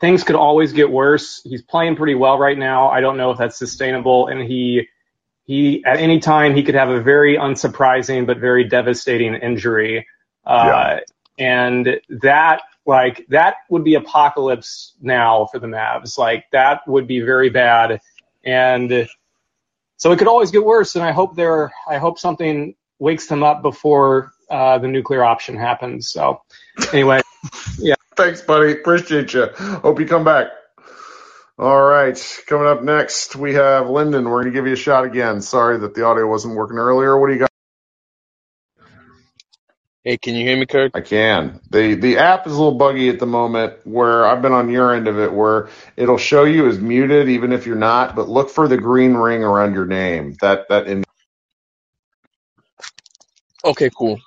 things could always get worse. He's playing pretty well right now. I don't know if that's sustainable, and he he at any time he could have a very unsurprising but very devastating injury. Uh, and that like that would be apocalypse now for the Mavs. Like that would be very bad. And so it could always get worse. And I hope there I hope something wakes them up before uh, the nuclear option happens. So anyway, yeah. Thanks, buddy. Appreciate you. Hope you come back. All right. Coming up next, we have Lyndon. We're going to give you a shot again. Sorry that the audio wasn't working earlier. What do you got? Hey, can you hear me, Kirk? I can. The the app is a little buggy at the moment where I've been on your end of it where it'll show you as muted even if you're not, but look for the green ring around your name. That that in Okay, cool.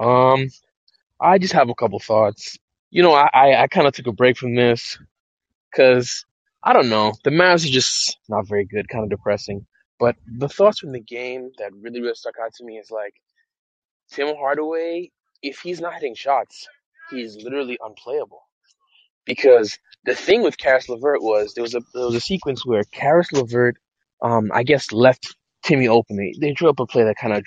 Um, I just have a couple thoughts. You know, I I, I kind of took a break from this because I don't know. The Mavs are just not very good, kind of depressing. But the thoughts from the game that really really stuck out to me is like Tim Hardaway. If he's not hitting shots, he's literally unplayable. Because the thing with Caris LeVert was there was a there was a sequence where Caris LeVert, um, I guess left Timmy open. They, drew up a play that kind of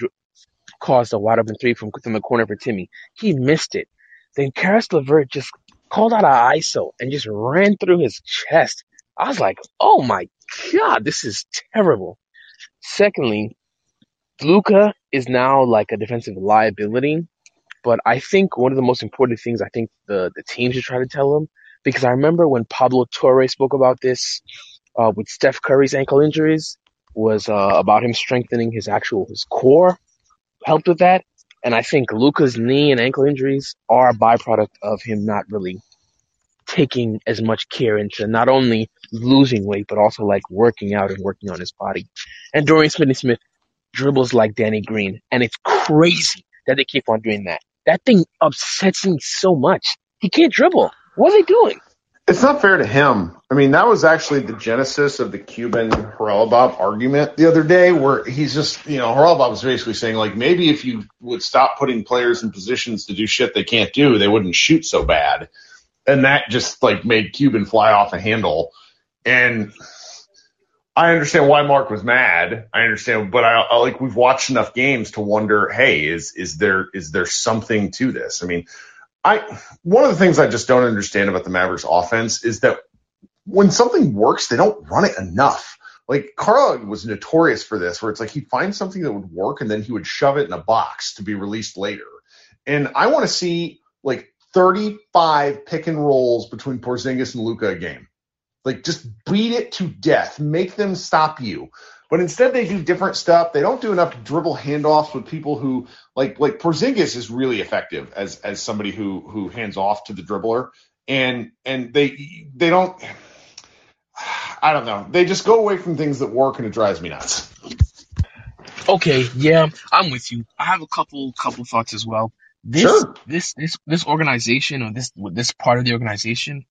caused a wide open three from from the corner for Timmy. He missed it. Then Caris LeVert just called out an ISO and just ran through his chest. I was like, oh my god, this is terrible. Secondly, Luka is now like a defensive liability, but I think one of the most important things I think the the team should try to tell him because I remember when Pablo Torre spoke about this uh, with Steph Curry's ankle injuries was uh, about him strengthening his actual his core helped with that, and I think Luka's knee and ankle injuries are a byproduct of him not really taking as much care into not only losing weight but also like working out and working on his body. And Dorian Smith dribbles like Danny Green, and it's crazy that they keep on doing that. That thing upsets me so much. He can't dribble. What are they doing? It's not fair to him. I mean, that was actually the genesis of the Cuban Haralabob argument the other day, where he's just, you know, Haralabob was basically saying, like, maybe if you would stop putting players in positions to do shit they can't do, they wouldn't shoot so bad. And that just, like, made Cuban fly off the handle. And I understand why Mark was mad. I understand, but I, I like we've watched enough games to wonder, hey, is is there is there something to this? I mean, I one of the things I just don't understand about the Mavericks offense is that when something works, they don't run it enough. Like Carl was notorious for this, where it's like he'd find something that would work and then he would shove it in a box to be released later. And I want to see like 35 pick and rolls between Porzingis and Luka a game. Like just beat it to death. Make them stop you. But instead they do different stuff. They don't do enough dribble handoffs with people who like like Porzingis is really effective as as somebody who who hands off to the dribbler. And and they they don't I don't know. They just go away from things that work and it drives me nuts. Okay, yeah, I'm with you. I have a couple couple thoughts as well. This Sure. this this this organization or this this part of the organization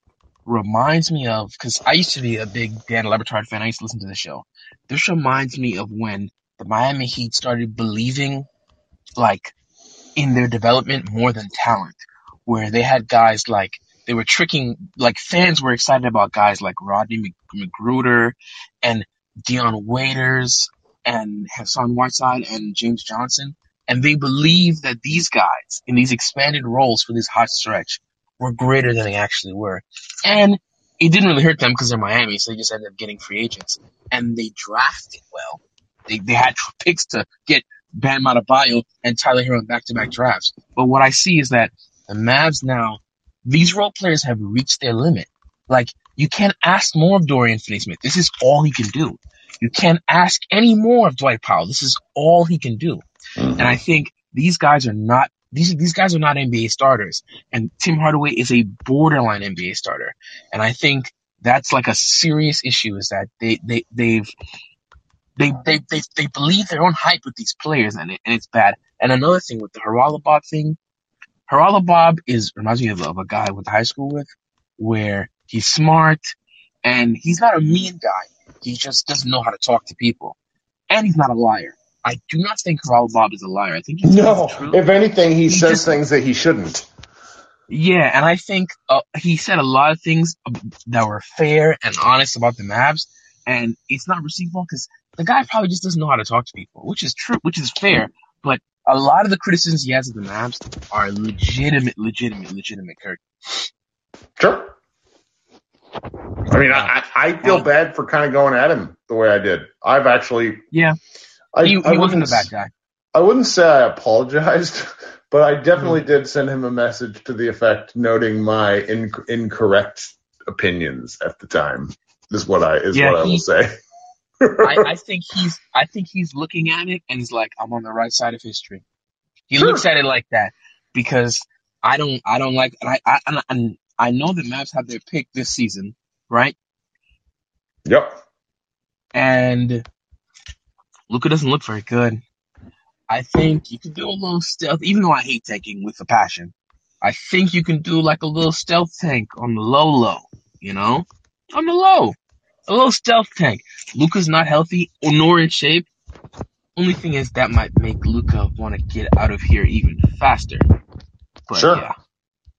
reminds me of because I used to be a big Dan Le Batard fan. I used to listen to the show. This reminds me of when the Miami Heat started believing like in their development more than talent, where they had guys like they were tricking like fans were excited about guys like Rodney McGruder and Dion Waiters and Hassan Whiteside and James Johnson, and they believed that these guys in these expanded roles for this hot stretch were greater than they actually were, and it didn't really hurt them because they're Miami, so they just ended up getting free agents, and they drafted well. they, they had picks to get Bam Adebayo and Tyler Herro in back-to-back drafts. But what I see is that the Mavs now, these role players have reached their limit. Like, you can't ask more of Dorian Finney-Smith. This is all he can do. You can't ask any more of Dwight Powell. This is all he can do. And I think these guys are not these these guys are not NBA starters. And Tim Hardaway is a borderline NBA starter. And I think that's like a serious issue is that they they they've they they they, they believe their own hype with these players and it, and it's bad. And another thing with the Haralabob thing, Haralabob is reminds me of, of a guy I went to high school with, where he's smart and he's not a mean guy. He just doesn't know how to talk to people, and he's not a liar. I do not think Haralabob is a liar. I think he's No, telling the truth. if anything, he, He says just- things that he shouldn't. Yeah, and I think uh, he said a lot of things that were fair and honest about the Mavs, and it's not receivable because the guy probably just doesn't know how to talk to people, which is true, which is fair. But a lot of the criticisms he has of the Mavs are legitimate, legitimate, legitimate, Kirk. Sure. I mean, I I feel bad for kind of going at him the way I did. I've actually, Yeah, I, he, he I wasn't a wouldn't bad guy. I wouldn't say I apologized, but I definitely mm. did send him a message to the effect noting my in, incorrect opinions at the time. Is what I is Yeah, what I will say. I, I think he's, I think he's looking at it and he's like, I'm on the right side of history. He Sure. looks at it like that because I don't, I don't like, and I, I, and I, and I know the Mavs have their pick this season, right? Yep. And Luka doesn't look very good. I think you can do a little stealth, even though I hate tanking with a passion. I think you can do like a little stealth tank on the low low, you know? On the low. A little stealth tank. Luka's not healthy or nor in shape. Only thing is that might make Luka want to get out of here even faster. But sure. yeah.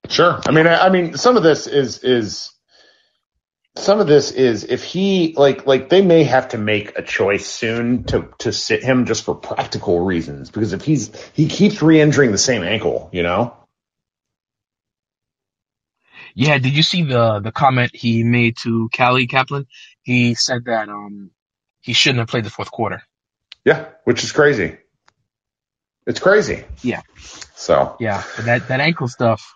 Sure. I mean, I, I mean, some of this is is some of this is if he like like they may have to make a choice soon to to sit him just for practical reasons because if he's he keeps re-injuring the same ankle, you know. Yeah, did you see the the comment he made to Callie Caplan? He said that um he shouldn't have played the fourth quarter. Yeah, which is crazy. It's crazy. Yeah. So Yeah, that that ankle stuff,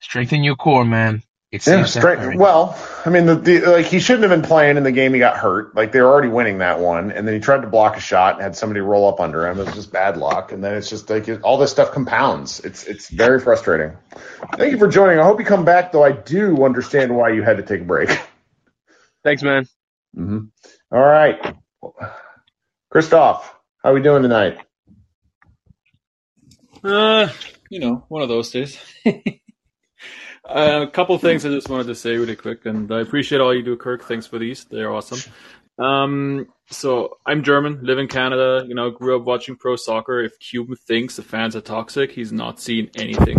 strengthen your core, man. It's yeah, straight. Well, I mean, the, the like he shouldn't have been playing in the game. He got hurt. Like they were already winning that one, and then he tried to block a shot and had somebody roll up under him. It was just bad luck, and then it's just like it, all this stuff compounds. It's it's very frustrating. Thank you for joining. I hope you come back, though. I do understand why you had to take a break. Thanks, man. hmm All right, Christoph, how are we doing tonight? Uh, you know, one of those days. Uh, a couple things I just wanted to say really quick, and I appreciate all you do, Kirk. Thanks for these; they're awesome. Um, so I'm German, live in Canada. You know, grew up watching pro soccer. If Cuban thinks the fans are toxic, he's not seen anything.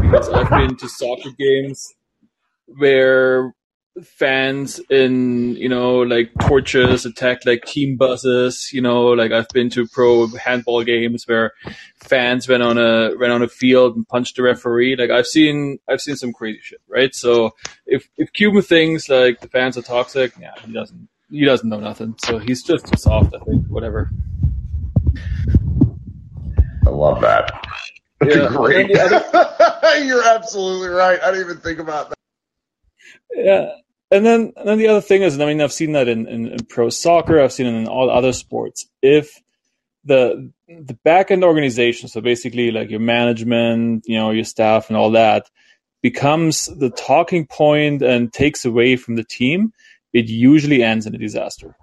Because I've been to soccer games where fans in you know like torches attack like team buses you know like i've been to pro handball games where fans went on a went on a field and punched the referee like i've seen i've seen some crazy shit right so if if cuban thinks like the fans are toxic yeah he doesn't he doesn't know nothing so he's just too soft i think whatever I love that. Yeah, Great. the You're absolutely right. I didn't even think about that. Yeah, and then and then the other thing is, and I mean, I've seen that in, in, in pro soccer, I've seen it in all other sports. If the the back end organization, so basically like your management, you know, your staff, and all that, becomes the talking point and takes away from the team, it usually ends in a disaster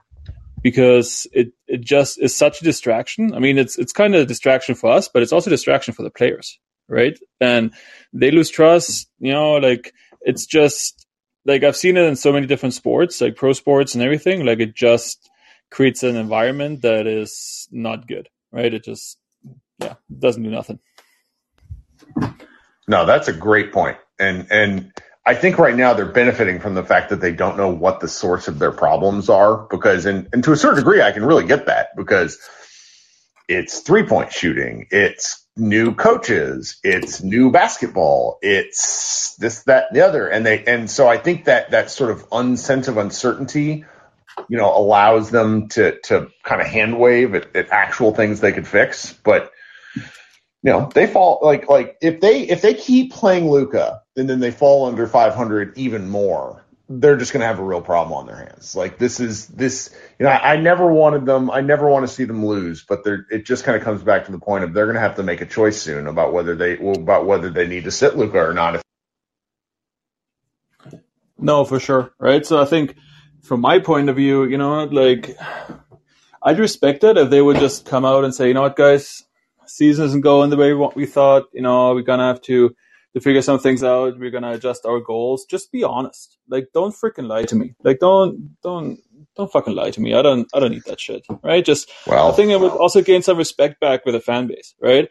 because it, it just is such a distraction. I mean, it's it's kind of a distraction for us, but it's also a distraction for the players, right? And they lose trust. You know, like it's just like I've seen it in so many different sports, like pro sports and everything. Like it just creates an environment that is not good, right? It just yeah doesn't do nothing. No, that's a great. And and I think right now they're benefiting from the fact that they don't know what the source of their problems are because and, and to a certain degree I can really get that because it's three point shooting, it's new coaches, it's new basketball, it's this, that, and the other. And they and so I think that that sort of un sense of uncertainty you know, allows them to to kind of hand wave at, at actual things they could fix. But you know, they fall like like if they if they keep playing Luka and then they fall under 500 even more, they're just going to have a real problem on their hands. Like this is this, you know, I, I never wanted them. I never want to see them lose, but they're, it just kind of comes back to the point of they're going to have to make a choice soon about whether they well, about whether they need to sit Luka or not. No, for sure, right? So I think from my point of view, you know, like I'd respect it if they would just come out and say, you know what, guys, season isn't going the way we thought. You know, we're gonna have to to figure some things out. We're gonna adjust our goals. Just be honest. Like, don't freaking lie to me. Like, don't don't don't fucking lie to me. I don't I don't need that shit. Right? Just well, I think it would also gain some respect back with the fan base. Right?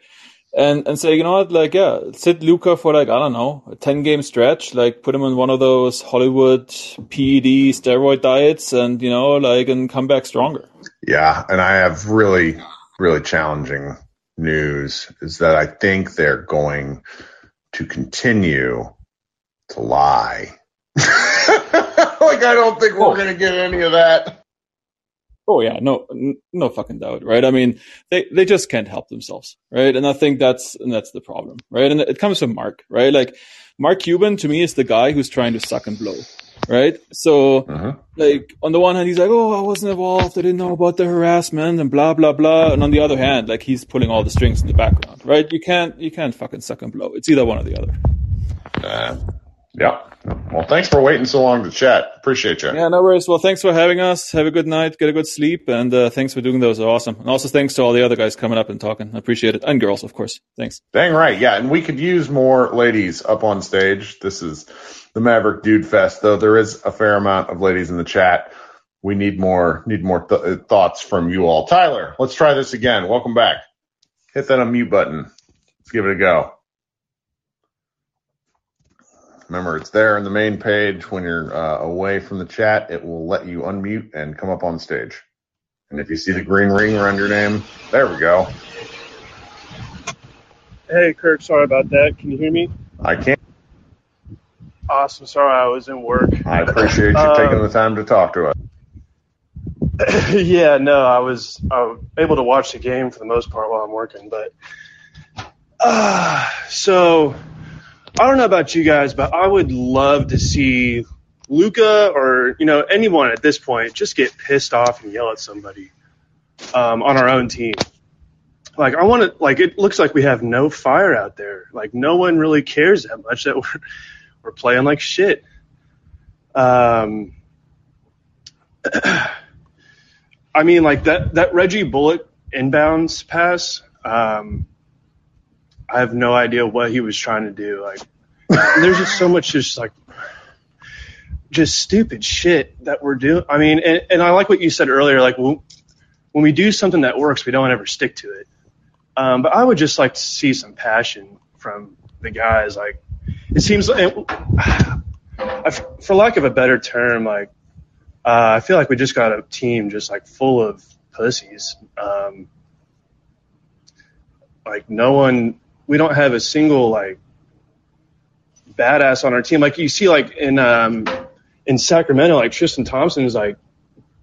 And and say, you know what, like yeah, sit Luka for like I don't know a ten game stretch, like put him on one of those Hollywood PED steroid diets, and you know like and come back stronger. Yeah, and I have really really challenging news is that I think they're going to continue to lie. like I don't think we're oh. going to get any of that. Oh yeah, no, no fucking doubt, right? I mean, they they just can't help themselves, right? And I think that's and that's the problem, right? And it comes from Mark, right? Like Mark Cuban to me is the guy who's trying to suck and blow, right? So uh-huh. like on the one hand he's like, oh, I wasn't involved, I didn't know about the harassment and blah blah blah, and on the other hand, like he's pulling all the strings in the background, right? You can't you can't fucking suck and blow. It's either one or the other. Uh, yeah. Well, thanks for waiting so long to chat. Appreciate you. Yeah, no worries. Well, thanks for having us. Have a good night. Get a good sleep. And uh, thanks for doing those. Awesome. And also thanks to all the other guys coming up and talking. I appreciate it. And girls, of course. Thanks. Dang right. Yeah. And we could use more ladies up on stage. This is the Maverick Dude Fest, though there is a fair amount of ladies in the chat. We need more, need more th- thoughts from you all. Tyler, let's try this again. Welcome back. Hit that unmute button. Let's give it a go. Remember, it's there in the main page. When you're uh, away from the chat, it will let you unmute and come up on stage. And if you see the green ring around your name, there we go. Hey, Kirk, sorry about that. Can you hear me? I can't. Awesome. Sorry, I was in work. I appreciate you Um, taking the time to talk to us. yeah, no, I was uh, able to watch the game for the most part while I'm working, but uh, so I don't know about you guys, but I would love to see Luka or you know anyone at this point just get pissed off and yell at somebody um, on our own team. Like I want to like it looks like we have no fire out there. Like no one really cares that much that we're we're playing like shit. Um, I mean, like that that Reggie Bullock inbounds pass. Um, I have no idea what he was trying to do. Like, there's just so much just like just stupid shit that we're doing. I mean, and, and I like what you said earlier. Like, when, when we do something that works, we don't ever stick to it. Um, but I would just like to see some passion from the guys. Like, it seems like, I, for lack of a better term, like uh, I feel like we just got a team just like full of pussies. Um, like no one, we don't have a single like badass on our team. Like you see, like in um, in Sacramento, like Tristan Thompson is like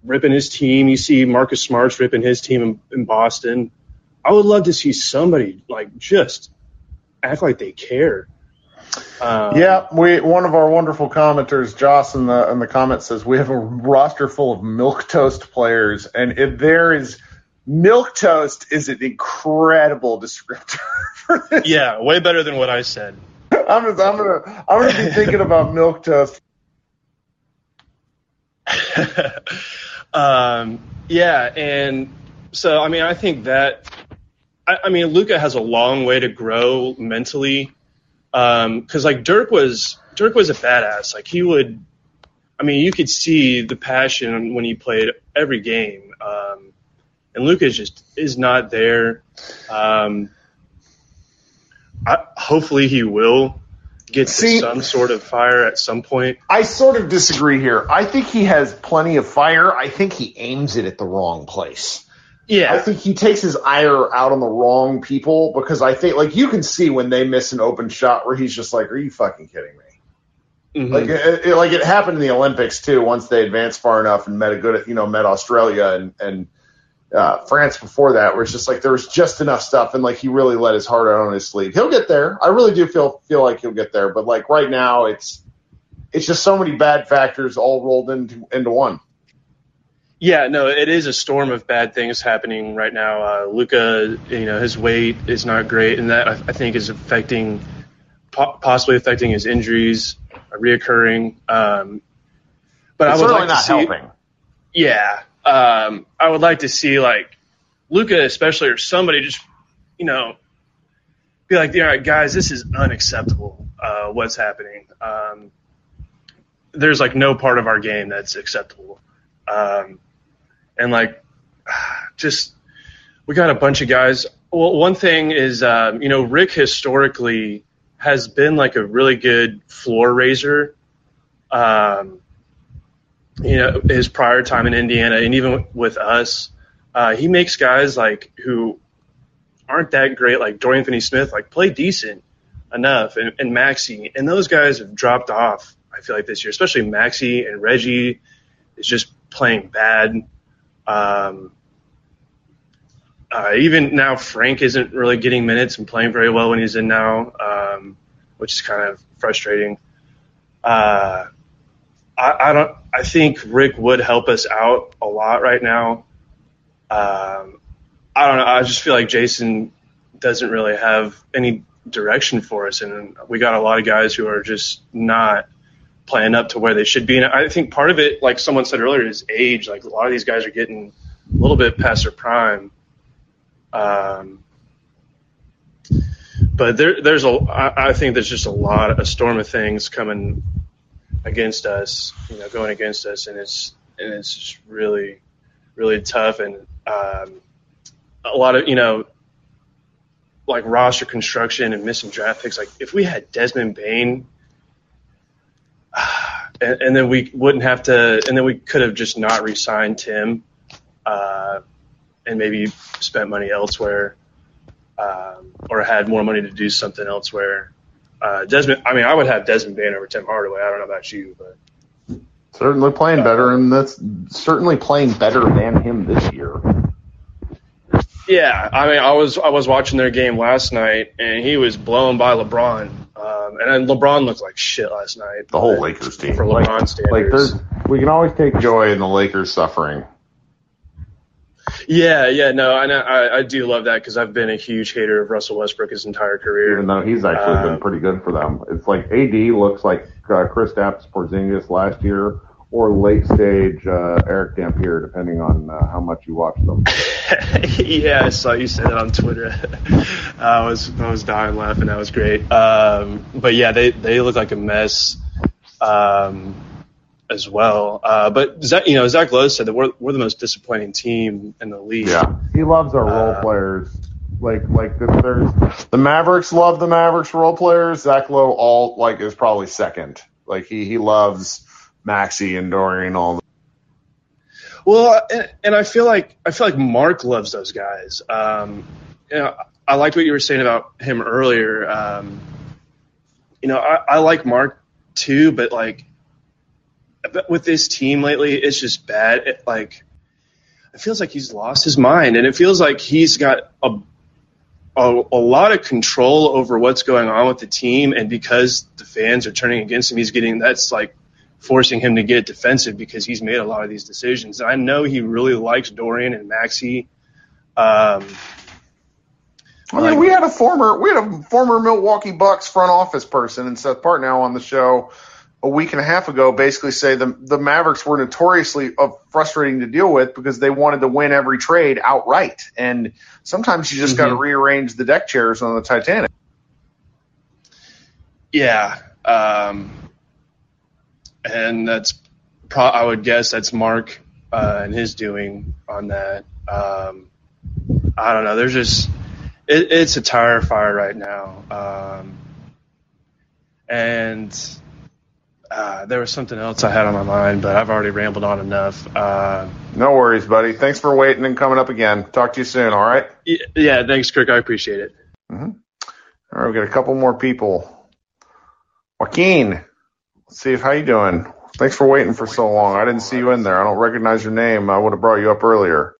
ripping his team. You see Marcus Smart's ripping his team in, in Boston. I would love to see somebody like just act like they care. Um, yeah, we one of our wonderful commenters, Joss, in the in the comment says we have a roster full of milk toast players, and if there is milk toast is an incredible descriptor for this. Yeah, way better than what I said. I'm just, I'm gonna I'm gonna be thinking about milk toast. um, yeah, and so I mean, I think that I, I mean, Luka has a long way to grow mentally because like Dirk was Dirk was a badass. Like he would, I mean, you could see the passion when he played every game. Um, and Luka just is not there. Um, I, hopefully, he will get See- some sort of fire at some point. I sort of disagree here. I think he has plenty of fire. I think he aims it at the wrong place. Yeah. I think he takes his ire out on the wrong people because I think, like, you can see when they miss an open shot where he's just like, "Are you fucking kidding me?" Mhm. Like it, it, like it happened in the Olympics too. Once they advanced far enough and met a good, you know, met Australia and and uh, France before that, where it's just like there was just enough stuff, and like he really let his heart out on his sleeve. He'll get there. I really do feel feel like he'll get there, but like right now, it's it's just so many bad factors all rolled into into one. Yeah, no, it is a storm of bad things happening right now. Uh, Luka, you know, his weight is not great, and that I, I think is affecting, po- possibly affecting his injuries, reoccurring. Um, but It's I would like not see, helping. yeah, um, I would like to see like Luka, especially, or somebody just, you know, be like, all right, guys, this is unacceptable. Uh, what's happening? Um, there's like no part of our game that's acceptable. Um, and like, just we got a bunch of guys. Well, one thing is, um, you know, Rick historically has been like a really good floor raiser. Um, you know, his prior time in Indiana and even with us, uh, he makes guys like who aren't that great, like Dorian Finney-Smith, like play decent enough, and, and Maxi, and those guys have dropped off. I feel like this year, especially Maxi and Reggie, is just playing bad. Um, uh, even now, Frank isn't really getting minutes and playing very well when he's in now, um, which is kind of frustrating. Uh, I, I don't. I think Rick would help us out a lot right now. Um, I don't know. I just feel like Jason doesn't really have any direction for us, and we got a lot of guys who are just not playing up to where they should be. And I think part of it, like someone said earlier, is age. Like a lot of these guys are getting a little bit past their prime. Um, but there, there's a, I, I think there's just a lot, a storm of things coming against us, you know, going against us, and it's and it's just really, really tough, and um, a lot of you know, like roster construction and missing draft picks. Like if we had Desmond Bane, and, and then we wouldn't have to, and then we could have just not re-signed Tim, uh, and maybe spent money elsewhere, um, or had more money to do something elsewhere. Uh, Desmond, I mean, I would have Desmond Bane over Tim Hardaway. I don't know about you, but Certainly playing better, and that's certainly playing better than him this year. Yeah, I mean, I was I was watching their game last night, and he was blown by LeBron, um, and then LeBron looked like shit last night. The whole Lakers team. for Like- LeBron standards. Like we can always take joy in the Lakers suffering. Yeah, yeah, no, and I, I do love that because I've been a huge hater of Russell Westbrook his entire career. Even though he's actually Um, been pretty good for them. It's like AD looks like uh, Kristaps Porzingis last year, or late stage uh, Erick Dampier, depending on uh, how much you watch them. yeah, I saw you say that on Twitter. I was I was dying laughing. That was great. Um, but yeah, they they look like a mess um, as well. Uh, but Zach, you know, Zach Lowe said that we're we're the most disappointing team in the league. Yeah, he loves our role Uh, players. Like like the, there's the Mavericks love the Mavericks role players. Zach Lowe all like is probably second. Like he he loves Maxi and Dorian all. Well, and, and I feel like I feel like Mark loves those guys. Um, you know, I liked what you were saying about him earlier. Um, you know, I, I like Mark too, but like but with this team lately, it's just bad. It, like it feels like he's lost his mind, and it feels like he's got a a, a lot of control over what's going on with the team, and because the fans are turning against him, he's getting that's like forcing him to get defensive because he's made a lot of these decisions. And I know he really likes Dorian and Maxi. Um, I mean, we had a former we had a former Milwaukee Bucks front office person and Seth Partnow on the show a week and a half ago, basically say the the Mavericks were notoriously uh, frustrating to deal with because they wanted to win every trade outright, and sometimes you just got to rearrange the deck chairs on the Titanic. yeah, um, and that's pro- I would guess that's Mark uh, and his doing on that. Um, I don't know. There's just it, it's a tire fire right now, um, and uh, there was something else I had on my mind, but I've already rambled on enough. Uh, No worries, buddy. Thanks for waiting and coming up again. Talk to you soon. All right. yeah, thanks, Kirk. I appreciate it. All right, we got a couple more people. Joaquin, Steve, how you doing? Thanks for waiting for so long. I didn't see you in there. I don't recognize your name. I would have brought you up earlier.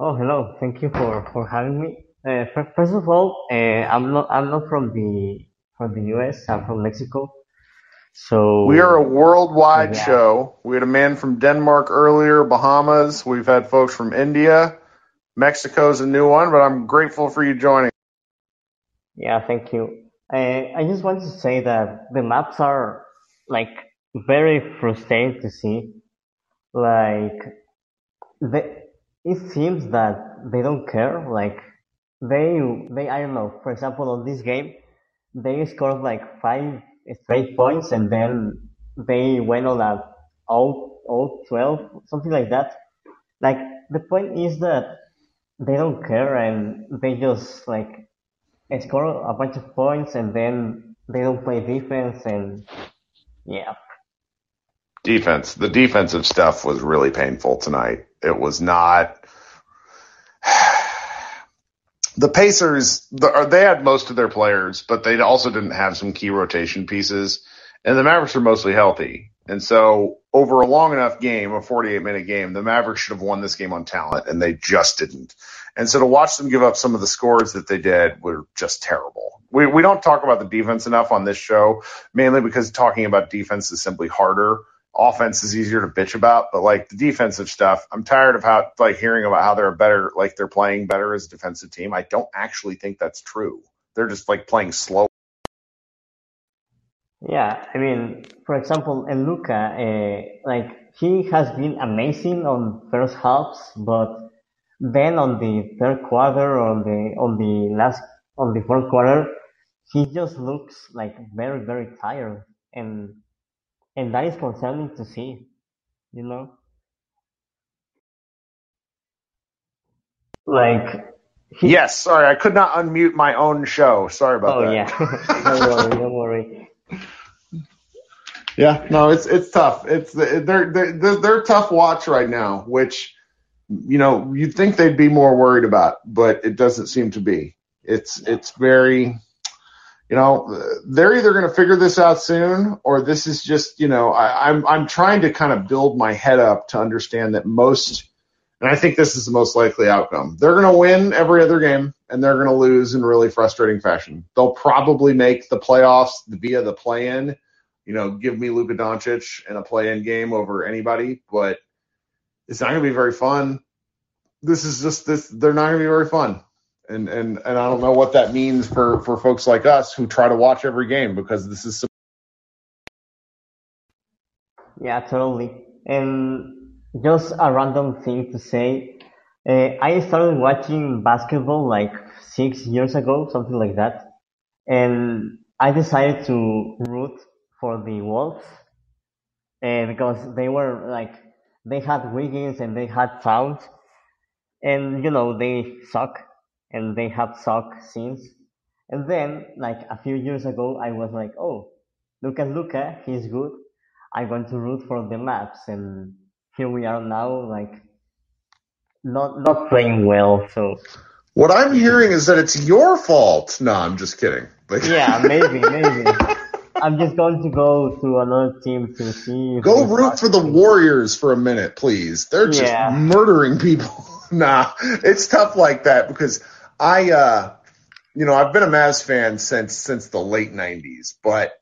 Oh, hello. Thank you for, for having me. Uh, first of all, uh, I'm not I'm not from the from the U.S. I'm from Mexico. So We are a worldwide Yeah. show. We had a man from Denmark earlier, Bahamas. We've had folks from India. Mexico's a new one, but I'm grateful for you joining. Yeah, thank you. I I just want to say that the maps are like very frustrating to see. Like they, it seems that they don't care. Like they they I don't know. For example, on this game, they scored like five straight points and then they went on a 0 0 12 something like that. Like the point is that they don't care and they just like score a bunch of points and then they don't play defense and yeah. Defense. The defensive stuff was really painful tonight. It was not. The Pacers, the, they had most of their players, but they also didn't have some key rotation pieces. And the Mavericks are mostly healthy. And so over a long enough game, a 48 minute game, the Mavericks should have won this game on talent and they just didn't. And so to watch them give up some of the scores that they did were just terrible. We, we don't talk about the defense enough on this show, mainly because talking about defense is simply harder. Offense is easier to bitch about, but like the defensive stuff, I'm tired of how, like hearing about how they're better, like they're playing better as a defensive team. I don't actually think that's true. They're just like playing slow. Yeah, I mean, for example, in Luka, uh, like he has been amazing on first halves, but then on the third quarter, on the on the last on the fourth quarter, he just looks like very very tired, and and that is concerning to see, you know. Like Yes, sorry, I could not unmute my own show. Sorry about that. oh that. yeah, don't worry, don't worry. Yeah, no, it's it's tough. It's they're they're they're, they're tough watch right now, which you know you'd think they'd be more worried about, but it doesn't seem to be. It's it's very, you know, they're either going to figure this out soon, or this is just you know I, I'm I'm trying to kind of build my head up to understand that most, and I think this is the most likely outcome. They're going to win every other game, and they're going to lose in really frustrating fashion. They'll probably make the playoffs via the play-in you know, give me Luka Doncic in a play-in game over anybody, but it's not going to be very fun. This is just this. They're not going to be very fun, and and and I don't know what that means for for folks like us who try to watch every game because this is. Yeah, totally. And just a random thing to say, uh, I started watching basketball like six years ago, something like that, and I decided to root for the Wolves uh, because they were like they had Wiggins and they had Towns, and you know they suck and they have sucked since. And then like a few years ago, I was like, oh, look at Luka, he's good. I'm going to root for the Maps, and here we are now, like not not playing well. So What I'm hearing is that it's your fault. No, I'm just kidding. Like, yeah, maybe maybe. I'm just going to go to another team to see. if Go root for the Warriors for a minute, please. They're just Yeah. murdering people. nah, it's tough like that because I, uh, you know, I've been a Mavs fan since since the late '90s, but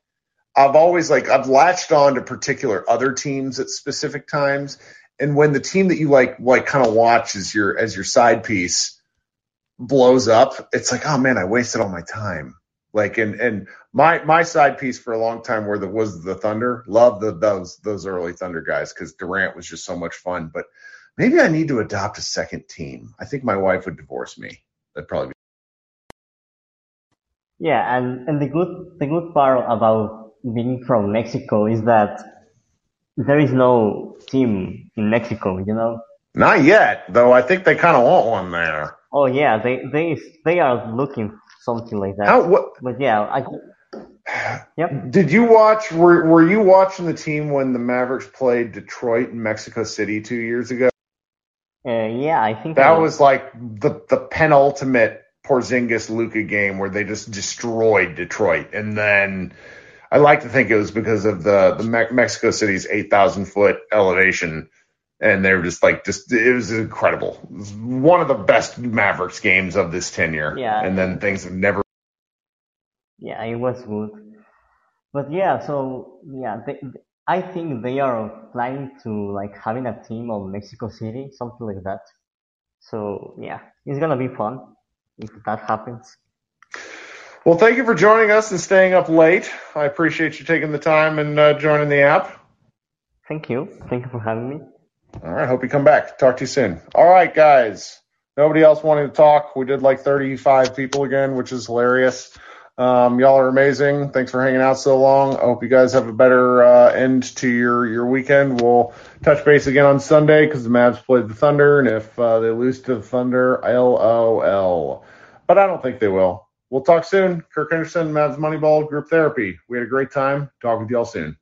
I've always like I've latched on to particular other teams at specific times, and when the team that you like like kind of watch as your as your side piece blows up, it's like, oh man, I wasted all my time. Like and and my my side piece for a long time were the was the Thunder. Love the those those early Thunder guys because Durant was just so much fun. But maybe I need to adopt a second team. I think my wife would divorce me. That'd probably be Yeah, and, and the good the good part about being from Mexico is that there is no team in Mexico, you know. not yet though. I think they kind of want one there. Oh yeah, they they they are looking something like that. How what? But yeah, I Yep. Did you watch? Were Were you watching the team when the Mavericks played Detroit and Mexico City two years ago? Uh, yeah, I think That I- was like the the penultimate Porzingis Luka game where they just destroyed Detroit, and then I like to think it was because of the the Me- Mexico City's eight thousand foot elevation, and they were just like just it was incredible. It was one of the best Mavericks games of this tenure. Yeah. and then things have never. Yeah, it was good. But yeah, so yeah, they, I think they are planning to like having a team of Mexico City, something like that. So yeah, it's gonna be fun if that happens. Well, thank you for joining us and staying up late. I appreciate you taking the time and uh, joining the app. Thank you. Thank you for having me. All right, hope you come back. Talk to you soon. All right, guys. Nobody else wanted to talk. We did like 35 people again, which is hilarious. Um, y'all are amazing. Thanks for hanging out so long. I hope you guys have a better uh, end to your your weekend. We'll touch base again on Sunday because the Mavs played the Thunder, and if uh, they lose to the Thunder, LOL. But I don't think they will. We'll talk soon. Kirk Henderson, Mavs Moneyball Group Therapy. We had a great time. Talk with y'all soon.